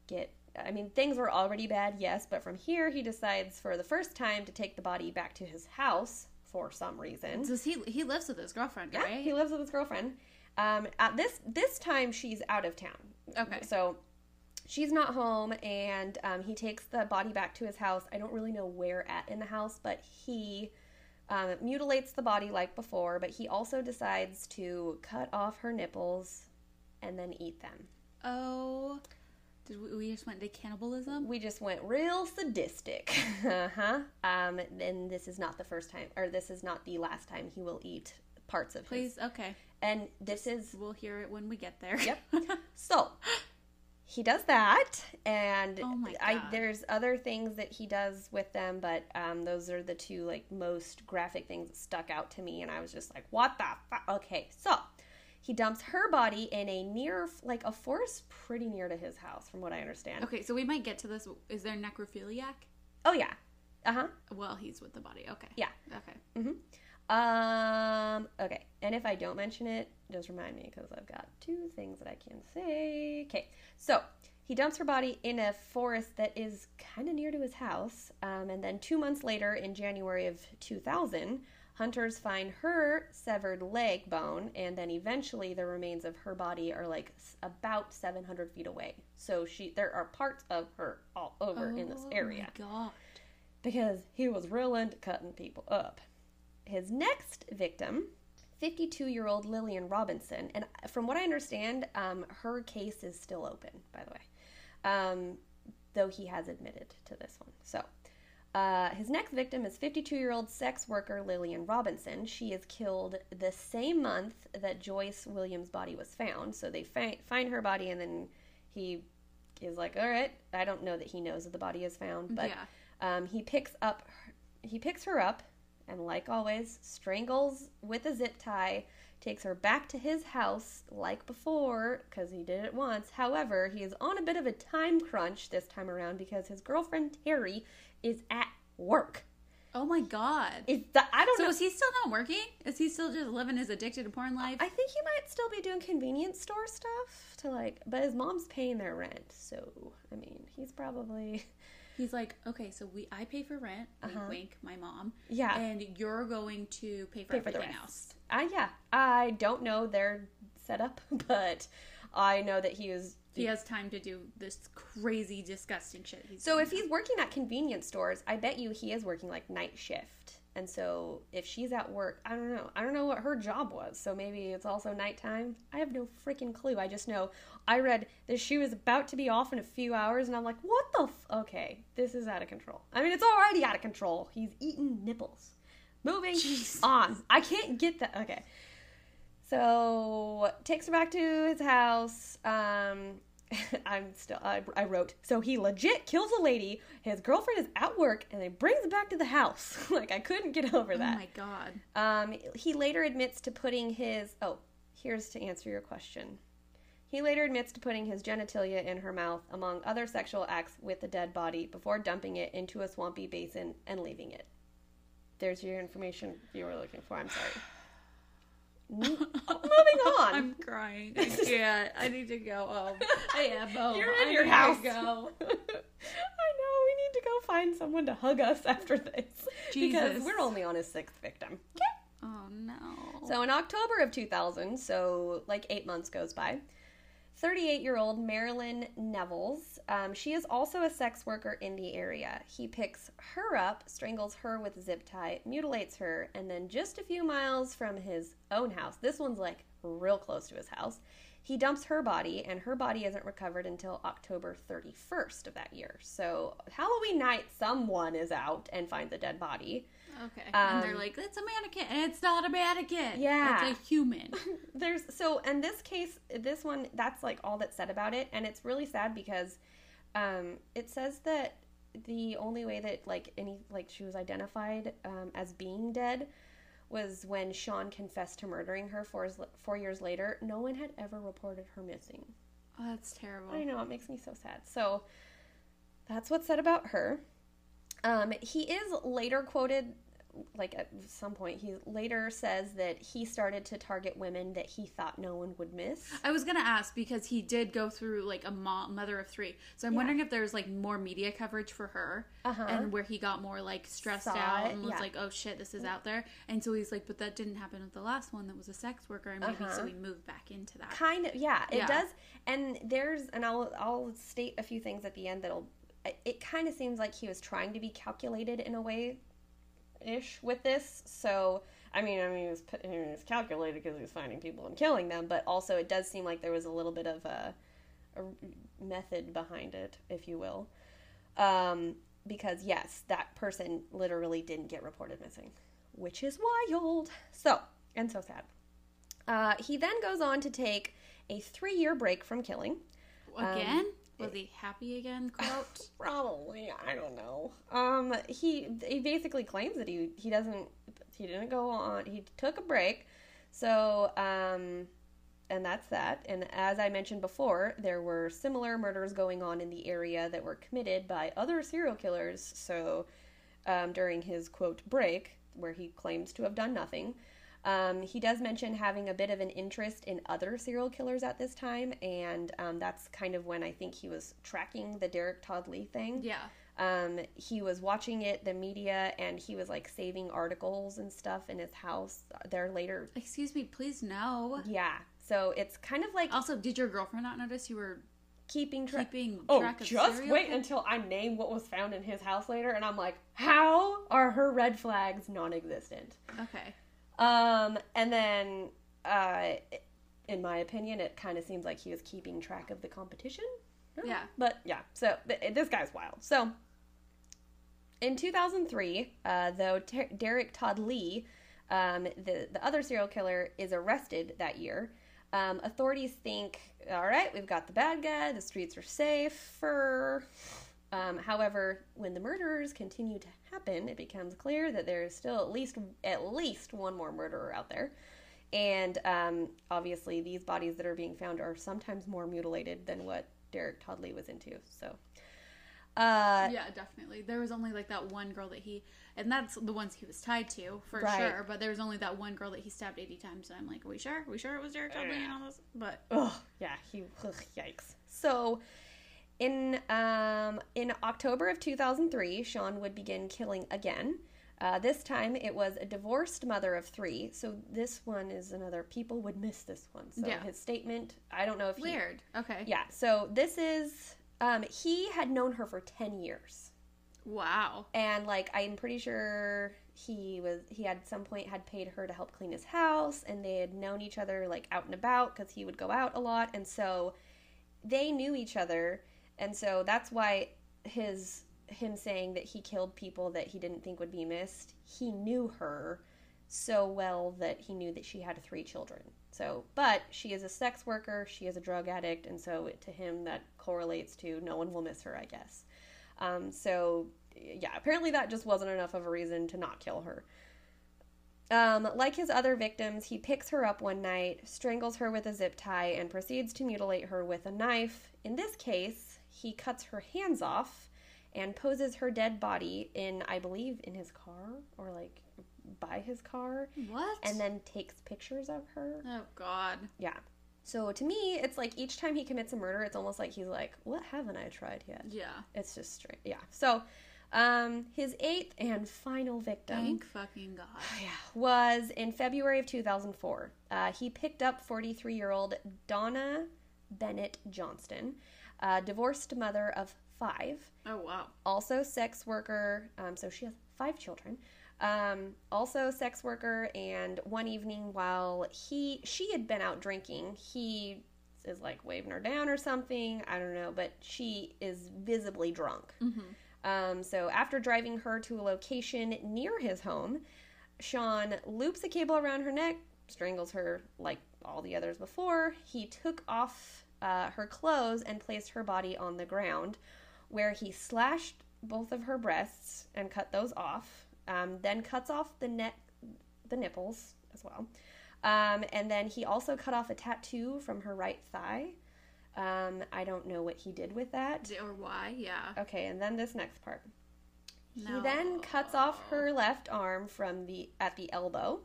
get. I mean, things were already bad, yes, but from here he decides for the first time to take the body back to his house for some reason. Does he he lives with his girlfriend, Yeah, right? he lives with his girlfriend. Um, at this this time, she's out of town. Okay. So she's not home, and um, he takes the body back to his house. I don't really know where at in the house, but he um, mutilates the body like before. But he also decides to cut off her nipples and then eat them. oh, did we, we just went to cannibalism? We just went real sadistic. uh huh. Um, and this is not the first time, or this is not the last time he will eat parts of his. Please, okay. And this is We'll hear it when we get there. Yep. So he does that, and Oh I there's other things that he does with them, but um, those are the two like most graphic things that stuck out to me, and I was just like, what the fuck? Okay, so he dumps her body in a near like a forest pretty near to his house, from what I understand. okay, so we might get to this. Is there necrophiliac? Oh yeah. Uh huh. Well, he's with the body. Okay. Yeah. Okay. Um. Okay. And if I don't mention it, just remind me because I've got two things that I can say. Okay. So he dumps her body in a forest that is kind of near to his house. Um, and then two months later, in January of 2000, hunters find her severed leg bone, and then eventually the remains of her body are like about 700 feet away. So she, there are parts of her all over in this area. Oh my God. because he was real into cutting people up. His next victim, 52 year old Lillian Robinson, and from what I understand, um, her case is still open, by the way, um, though he has admitted to this one. So, uh, his next victim is 52 year old sex worker Lillian Robinson. She is killed the same month that Joyce Williams' body was found. So, they fi- find her body, and then he is like, All right, I don't know that he knows that the body is found, but yeah. um, he picks up, he picks her up, and like always, strangles with a zip tie. Takes her back to his house like before because he did it once. However, he is on a bit of a time crunch this time around because his girlfriend Terri is at work. Oh my God. Is that I don't So know. is he still not working? Is he still just living his addicted to porn life? I think he might still be doing convenience store stuff to like, but his mom's paying their rent, so I mean, he's probably He's like, okay, so we I pay for rent, wink Uh-huh. wink, my mom, yeah. and you're going to pay for pay for the everything rest. else. Uh, yeah, I don't know their setup, but I know that he is. He has time to do this crazy, disgusting shit. He's So if he's working at convenience stores, I bet you he is working like night shift and so if she's at work, I don't know. I don't know what her job was. So maybe it's also nighttime. I have no freaking clue. I just know I read that she was about to be off in a few hours, and I'm like, what the? F-? Okay, this is out of control. I mean, it's already out of control. He's eating nipples. Moving Jeez. on. I can't get that. Okay. So takes her back to his house. Um, I'm still. I, I wrote. So he legit kills a lady. His girlfriend is at work, and they brings it back to the house. like I couldn't get over that. Oh that. my god. Um, he later admits to putting his. Oh, here's to answer your question. He later admits to putting his genitalia in her mouth, among other sexual acts with the dead body, before dumping it into a swampy basin and leaving it. There's your information you were looking for. I'm sorry. Mo- Moving on. I'm crying. I can't. I need to go home. I am home. You're in I your need to house. Go. I know. We need to go find someone to hug us after this because we're only on his sixth victim. Okay. Oh no. So in October of 2000, so like eight months goes by, 38 year old Marilyn Nevils, um, she is also a sex worker in the area. He picks her up, strangles her with a zip tie, mutilates her, and then just a few miles from his own house, this one's like real close to his house, he dumps her body, and her body isn't recovered until October 31st of that year. So Halloween night, someone is out and finds a dead body. Okay. and they're um, like, "It's a mannequin," and it's not a mannequin. Yeah. It's a human. there's so in this case this one that's like all that's said about it and it's really sad because um it says that the only way that like any like she was identified um, as being dead was when Sean confessed to murdering her four, four years later. No one had ever reported her missing. Oh, that's terrible. I know, it makes me so sad. So that's what's said about her. Um, he is later quoted, like at some point, he later says that he started to target women that he thought no one would miss. I was gonna ask because he did go through like a mo- mother of three, so I'm Yeah. wondering if there's like more media coverage for her, Uh-huh. and where he got more like stressed Saw out it, and was yeah. like, "Oh shit, this is out there," and so he's like, "But that didn't happen with the last one that was a sex worker, and maybe Uh-huh. so he moved back into that." Kind of, yeah, it Yeah. does. And there's, and I'll I'll state a few things at the end that'll. It kind of seems like he was trying to be calculated in a way, ish, with this. So I mean, I mean, he was he was calculated because he was finding people and killing them, but also it does seem like there was a little bit of a, a method behind it, if you will. Um, because yes, that person literally didn't get reported missing, which is wild. So and so sad. Uh, he then goes on to take a three-year break from killing. Again, was he happy again? Quote. Probably, I don't know. Um, he he basically claims that he he doesn't he didn't go on. He took a break, so um, and that's that. And as I mentioned before, there were similar murders going on in the area that were committed by other serial killers. So um, during his quote break, where he claims to have done nothing. Um, he does mention having a bit of an interest in other serial killers at this time, and um, that's kind of when I think he was tracking the Derrick Todd Lee thing. yeah. Um, he was watching it, the media, and he was like saving articles and stuff in his house. There later, Excuse me, please no. yeah. So it's kind of like Also, did your girlfriend not notice you were keeping track. keeping Oh, track of just wait until I name what was found in his house later, and I'm like, how are her red flags non-existent? Okay. Um, and then, uh, in my opinion, it kind of seems like he was keeping track of the competition. Yeah. But yeah, so th- this guy's wild. So, in 2003, uh, though Ter- Derrick Todd Lee, um, the the other serial killer, is arrested that year. Um, authorities think, all right, we've got the bad guy. The streets are safer. Um, however, when the murderers continue to happen, it becomes clear that there is still at least at least one more murderer out there. And um, obviously, these bodies that are being found are sometimes more mutilated than what Derrick Todd Lee was into. So, uh, yeah, definitely. There was only like that one girl that he, and that's the ones he was tied to for Right. sure. But there was only that one girl that he stabbed eighty times, and I'm like, are we sure? Are we sure it was Derrick Todd Lee and all this? But Ugh, yeah, he ugh, yikes. So, in um, in October of 2003, Sean would begin killing again. Uh, this time, it was a divorced mother of three. So this one is another. People would miss this one. So Yeah. his statement. I don't know if he, weird. Okay. Yeah. So this is. Um, he had known her for ten years, Wow. and like I'm pretty sure he was he at some point had paid her to help clean his house, and they had known each other like out and about because he would go out a lot, and so they knew each other, and so that's why his him saying that he killed people that he didn't think would be missed. He knew her so well that he knew that she had three children. So, but she is a sex worker, she is a drug addict, and so to him that correlates to no one will miss her, I guess. Um, so, yeah, apparently that just wasn't enough of a reason to not kill her. Um, like his other victims, he picks her up one night, strangles her with a zip tie, and proceeds to mutilate her with a knife. In this case, he cuts her hands off and poses her dead body in, I believe, in his car or like by his car, What? and then takes pictures of her. oh God. Yeah. So to me, it's like each time he commits a murder, it's almost like he's like, "What haven't I tried yet?" Yeah. It's just straight. Yeah. So, um, his eighth and final victim Thank fucking God. yeah, was in February of 2004. Uh, he picked up 43 year old Donna Bennett Johnston, a divorced mother of five, Oh wow. also sex worker. Um, so she has five children. Um, also sex worker, and one evening while he she had been out drinking, he is like waving her down or something. I don't know, but she is visibly drunk. Mm-hmm. Um, so after driving her to a location near his home, Sean loops a cable around her neck, strangles her like all the others before. He took off uh, her clothes and placed her body on the ground, where he slashed both of her breasts and cut those off. Um, then cuts off the neck, the nipples as well. Um, and then he also cut off a tattoo from her right thigh. Um, I don't know what he did with that. Or why? Yeah. Okay, and then this next part. No. He then cuts off her left arm from the at the elbow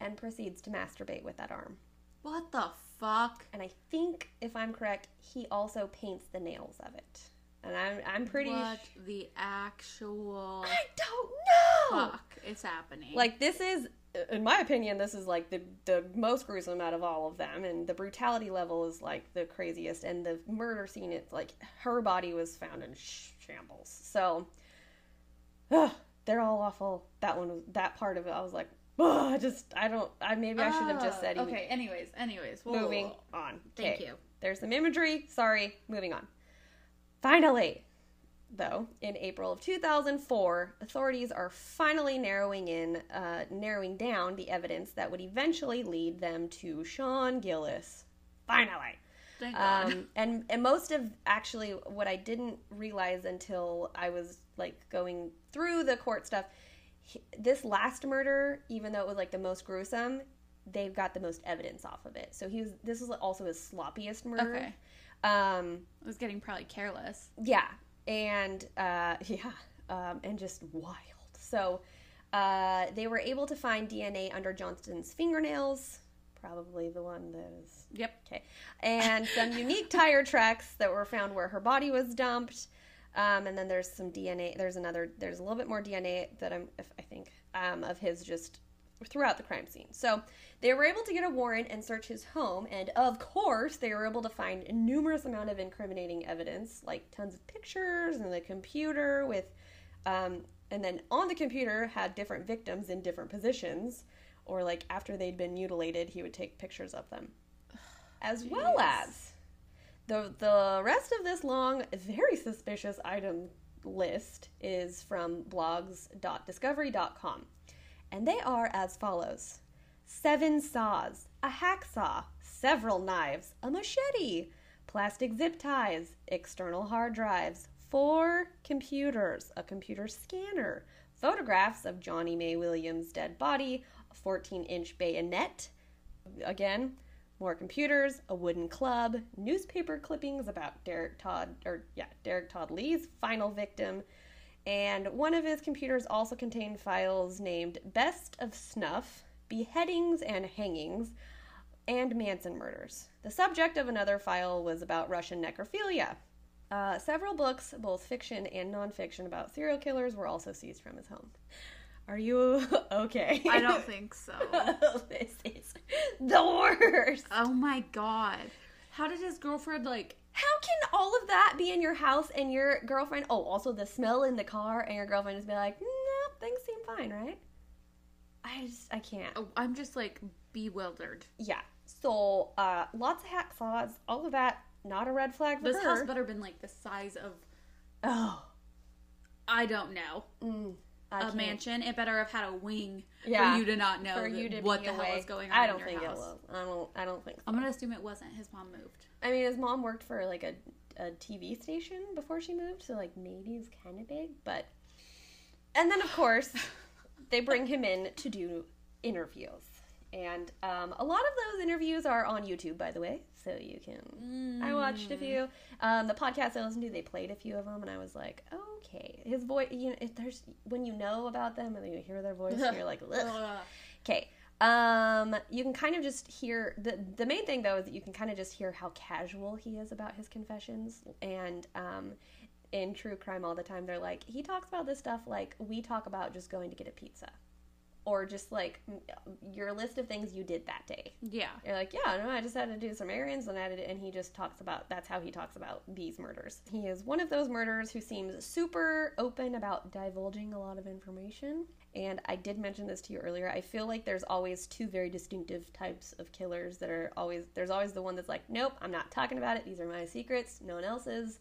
and proceeds to masturbate with that arm. What the fuck? And I think if I'm correct, he also paints the nails of it. And I'm I'm pretty What the actual I don't know. fuck is happening? Like this is in my opinion this is like the the most gruesome out of all of them and the brutality level is like the craziest and the murder scene it's like her body was found in shambles. So ugh, they're all awful. That one was that part of it I was like ugh, I just I don't I maybe I should have just said Ah, Okay. Anyways. Anyways. Moving on. Thank Okay. you. There's some imagery. Sorry, moving on. Finally, though, in April of 2004, authorities are finally narrowing in, uh, narrowing down the evidence that would eventually lead them to Sean Gillis. Finally. Thank God. Um, and and most of actually what I didn't realize until I was like going through the court stuff, he- this last murder, even though it was like the most gruesome, they've got the most evidence off of it. So he was. This was also his sloppiest murder. Okay. Um. I was getting probably careless. Yeah. And uh, yeah. Um. And just wild. So. Uh, they were able to find DNA under Johnston's fingernails, probably the one that is Yep. Okay. And some unique tire tracks that were found where her body was dumped. Um, and then there's some DNA. There's another. There's a little bit more DNA that I'm. If, I think um, of his just throughout the crime scene. So they were able to get a warrant and search his home, and of course they were able to find a numerous amount of incriminating evidence, like tons of pictures and the computer with, um, and then on the computer had different victims in different positions, or like after they'd been mutilated, he would take pictures of them as well as the the rest of this long, very suspicious item list is from blogs.discovery.com. And they are as follows seven saws, a hacksaw, several knives, a machete, plastic zip ties, external hard drives, four computers, a computer scanner, photographs of Johnnie Mae Williams' dead body, a 14 inch bayonet, again, more computers, a wooden club, newspaper clippings about Derrick Todd, or yeah, Derrick Todd Lee's final victim, and one of his computers also contained files named Best of Snuff, Beheadings and Hangings, and Manson murders. The subject of another file was about Russian necrophilia. Uh, several books, both fiction and nonfiction, about serial killers were also seized from his home. Are you okay? I don't think so. this is the worst. Oh my god. How did his girlfriend like How can all of that be in your house and your girlfriend? Oh, also the smell in the car and your girlfriend just be like, "Nope, things seem fine, right? I just I can't. Oh, I'm just like bewildered. Yeah. So uh, lots of hack hacksaws, all of that. Not a red flag for This her. house better been like the size of oh, I don't know mm, I a can't. mansion. It better have had a wing Yeah. for you to not know to what the away. hell is going on. I don't think house. it was. I don't. I don't think so. I'm gonna assume it wasn't. His mom moved. I mean, his mom worked for like a, a TV station before she moved, so like maybe it's kind of big, but. And then of course, they bring him in to do interviews, and um, a lot of those interviews are on YouTube, by the way, so you can. I watched a few. Um, the podcast I listened to, they played a few of them, and I was like, okay, his voice. You know, if there's when you know about them and then you hear their voice, you're like. Okay. Um, you can kind of just hear the the main thing though is that you can kind of just hear how casual he is about his confessions and um in true crime all the time they're like he talks about this stuff like we talk about just going to get a pizza or just like your list of things you did that day. Yeah. You're like, yeah, no, I just had to do some errands and I did, and he just talks about that's how he talks about these murders. He is one of those murderers who seems super open about divulging a lot of information. And I did mention this to you earlier. I feel like there's always two very distinctive types of killers that are always there's always the one that's like, nope, I'm not talking about it. These are my secrets. No one else's.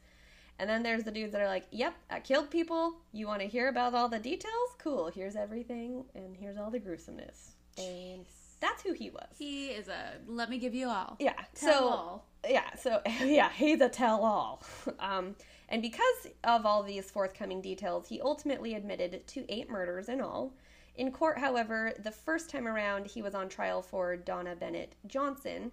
And then there's the dudes that are like, yep, I killed people. You want to hear about all the details? Cool. Here's everything, and here's all the gruesomeness. And that's who he was. He is a let me give you all. Yeah. Tell so all. yeah, so yeah, he's a tell-all. Um, and because of all these forthcoming details, he ultimately admitted to eight murders in all. In court, however, the first time around, he was on trial for Donna Bennett Johnson.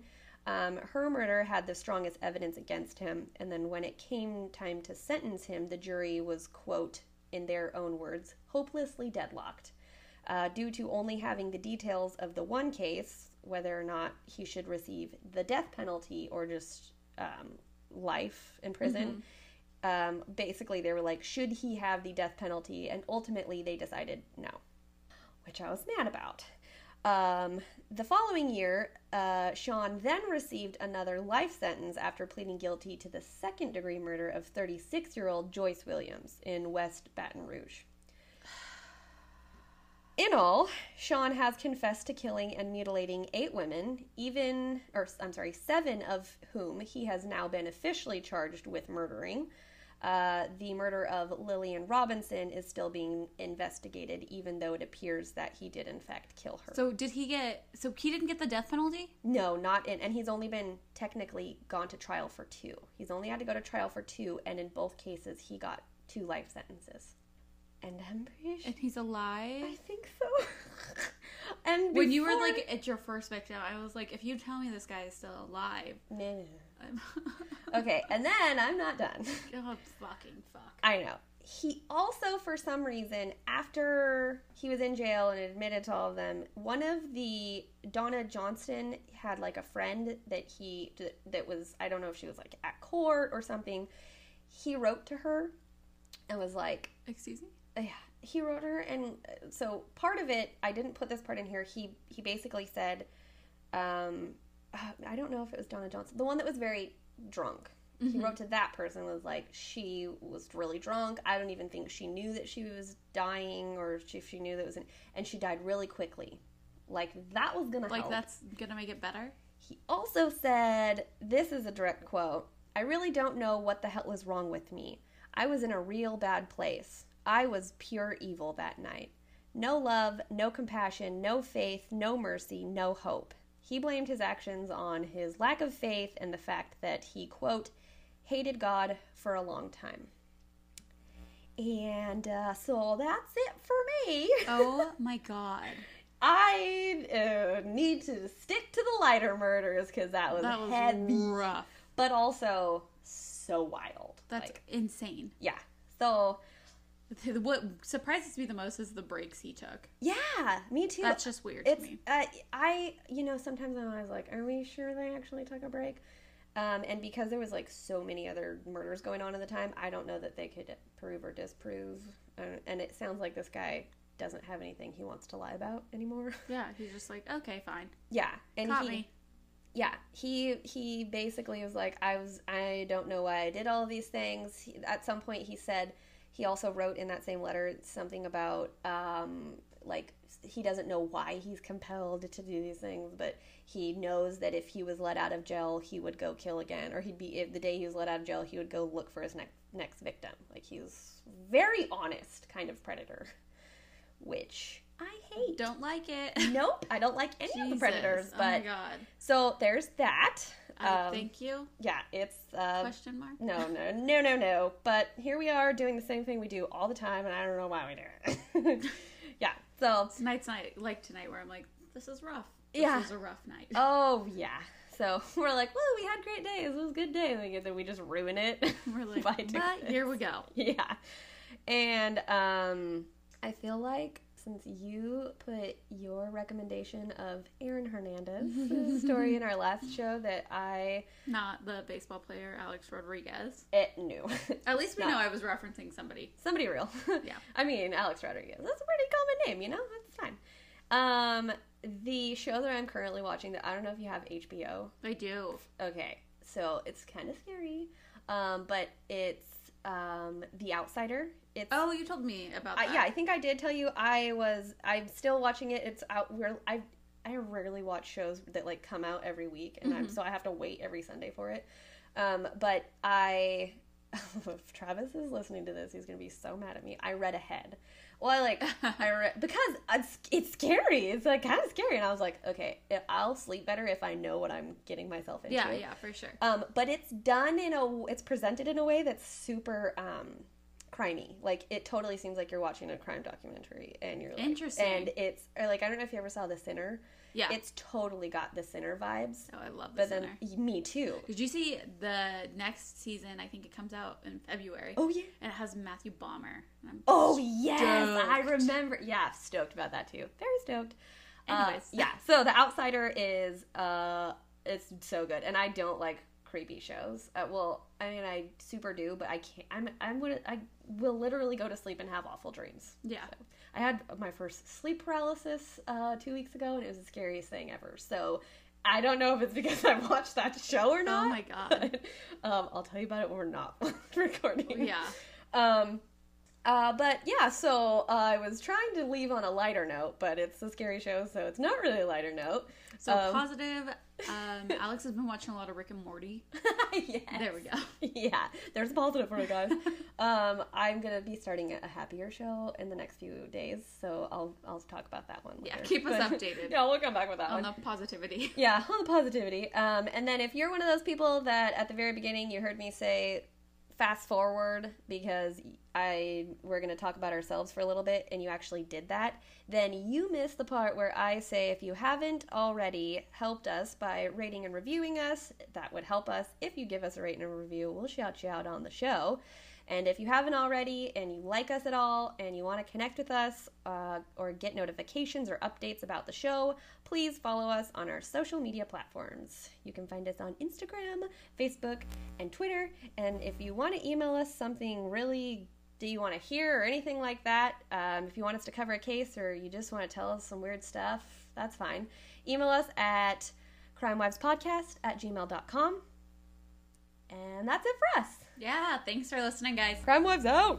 Um, her murder had the strongest evidence against him, and then when it came time to sentence him, the jury was, quote, in their own words, hopelessly deadlocked. Uh, due to only having the details of the one case, whether or not he should receive the death penalty or just um, life in prison. Um, basically, they were like, should he have the death penalty? And ultimately, they decided no, which I was mad about. Um, the following year, uh, Sean then received another life sentence after pleading guilty to the second degree murder of 36 year old Joyce Williams in West Baton Rouge. In all, Sean has confessed to killing and mutilating eight women, even, or I'm sorry, seven of whom he has now been officially charged with murdering. Uh, the murder of Lillian Robinson is still being investigated, even though it appears that he did, in fact, kill her. So did he get? So he didn't get the death penalty? No, not in, and he's only been technically gone to trial for two. He's only had to go to trial for two, and in both cases, he got two life sentences. And I'm pretty sure. And he's alive. I think so. and When you were like at your first victim, I was like, if you tell me this guy is still alive, no, no, no. I'm Okay, and then I'm not done. oh fucking fuck. I know. He also, for some reason, after he was in jail and admitted to all of them, one of the Donna Johnston had like a friend that he that was I don't know if she was like at court or something. He wrote to her and was like, Excuse me. yeah, he wrote her, and so part of it, I didn't put this part in here. He he basically said, um, uh, I don't know if it was Donna Johnson, the one that was very drunk. He wrote to that person was like she was really drunk. I don't even think she knew that she was dying, or if she knew that it was, an, and she died really quickly. Like that was gonna Like help. that's gonna make it better. He also said, This is a direct quote I really don't know what the hell was wrong with me. I was in a real bad place. I was pure evil that night. No love, no compassion, no faith, no mercy, no hope. He blamed his actions on his lack of faith and the fact that he, quote, hated God for a long time. And uh, so that's it for me. Oh my god. I uh, need to stick to the lighter murders because that was, That was heavy, rough. but also so wild. That's like, insane. yeah. So What surprises me the most is the breaks he took. yeah, me too. That's just weird it's to me. uh, I you know sometimes I'm always like, are we sure they actually took a break? Um, and because there was like so many other murders going on at the time, I don't know that they could prove or disprove. Uh, and it sounds like this guy doesn't have anything he wants to lie about anymore. Yeah, he's just like, okay, fine. yeah, and Caught he me. yeah he he basically was like i was i don't know why i did all of these things he, at some point he said he also wrote in that same letter something about um, like he doesn't know why he's compelled to do these things, but he knows that if he was let out of jail, he would go kill again, or he'd be the day he was let out of jail, he would go look for his next next victim. Like he's very honest kind of predator, which I hate. Don't like it. Nope, I don't like any of the predators. oh my But god. so there's that. Um, thank you. yeah, it's uh, Question mark. no, no, no, no, no. But here we are doing the same thing we do all the time, and I don't know why we do it. yeah. So, It's nights night like tonight where I'm like, this is rough. This Yeah. is a rough night. oh yeah. So we're like, well, we had great days. It was a good day. And then we just ruin it. We're like, but this. here we go. yeah. And um, I feel like since you put your recommendation of Aaron Hernandez's story in our last show, that I Not the baseball player Alex Rodriguez. it knew At least we No. know I was referencing somebody. somebody real. Yeah. I mean, Alex Rodriguez. That's a pretty common name, you know. That's fine. Um, the show that I'm currently watching, that I don't know if you have HBO. I do. Okay, so it's kind of scary, um, but it's um, The Outsider. It's Oh, you told me about that. yeah, I think I did tell you. I was. I'm still watching it. It's out. Where I I rarely watch shows that like come out every week, and I'm Mhm. so I have to wait every Sunday for it. Um, but I, if Travis is listening to this, he's gonna be so mad at me. I read ahead. Well, I like I read because it's it's scary. It's like kind of scary, and I was like, okay, I'll sleep better if I know what I'm getting myself into. yeah, yeah, for sure. Um, but it's done in a it's presented in a way that's super um crimey. Like it totally seems like you're watching a crime documentary and you're like Interesting. and it's or like I don't know if you ever saw The Sinner. Yeah. It's totally got The Sinner vibes. oh, I love But this. then me too. Did you see the next season? I think it comes out in February. Oh yeah. And it has Matthew Bomer. Oh yes, I remember. Yeah, stoked about that too. Very stoked. Uh, Anyways. yeah. So The Outsider is uh, it's so good, and I don't like creepy shows. Uh, well, I mean, I super do, but I can't. I'm I'm gonna I will literally go to sleep and have awful dreams. Yeah. I had my first sleep paralysis uh, two weeks ago, and it was the scariest thing ever. So. I don't know if it's because I watched that show or not. Oh my god. um, I'll tell you about it when we're not recording. yeah. Um, uh, but yeah, so uh, I was trying to leave on a lighter note, but it's a scary show, so it's not really a lighter note. So Um, positive. Um, Alex has been watching a lot of Rick and Morty. yes. There we go. Yeah, there's a positive for you guys. um, I'm gonna be starting a happier show in the next few days, so I'll I'll talk about that one. Yeah, keep us But- updated. yeah, we'll come back with that On one. the positivity. Yeah, on the positivity. Um, and then if you're one of those people that at the very beginning you heard me say fast forward because I we're going to talk about ourselves for a little bit and you actually did that, then you miss the part where I say if you haven't already helped us by rating and reviewing us, that would help us. If you give us a rating and review, we'll shout you out on the show. And if you haven't already and you like us at all and you want to connect with us uh, or get notifications or updates about the show, please follow us on our social media platforms. You can find us on Instagram, Facebook, and Twitter. And if you want to email us something really do you want to hear or anything like that, um, if you want us to cover a case or you just want to tell us some weird stuff, that's fine. Email us at crimewivespodcast at gmail.com. And that's it for us. Yeah. Thanks for listening, guys. Crime Wives out!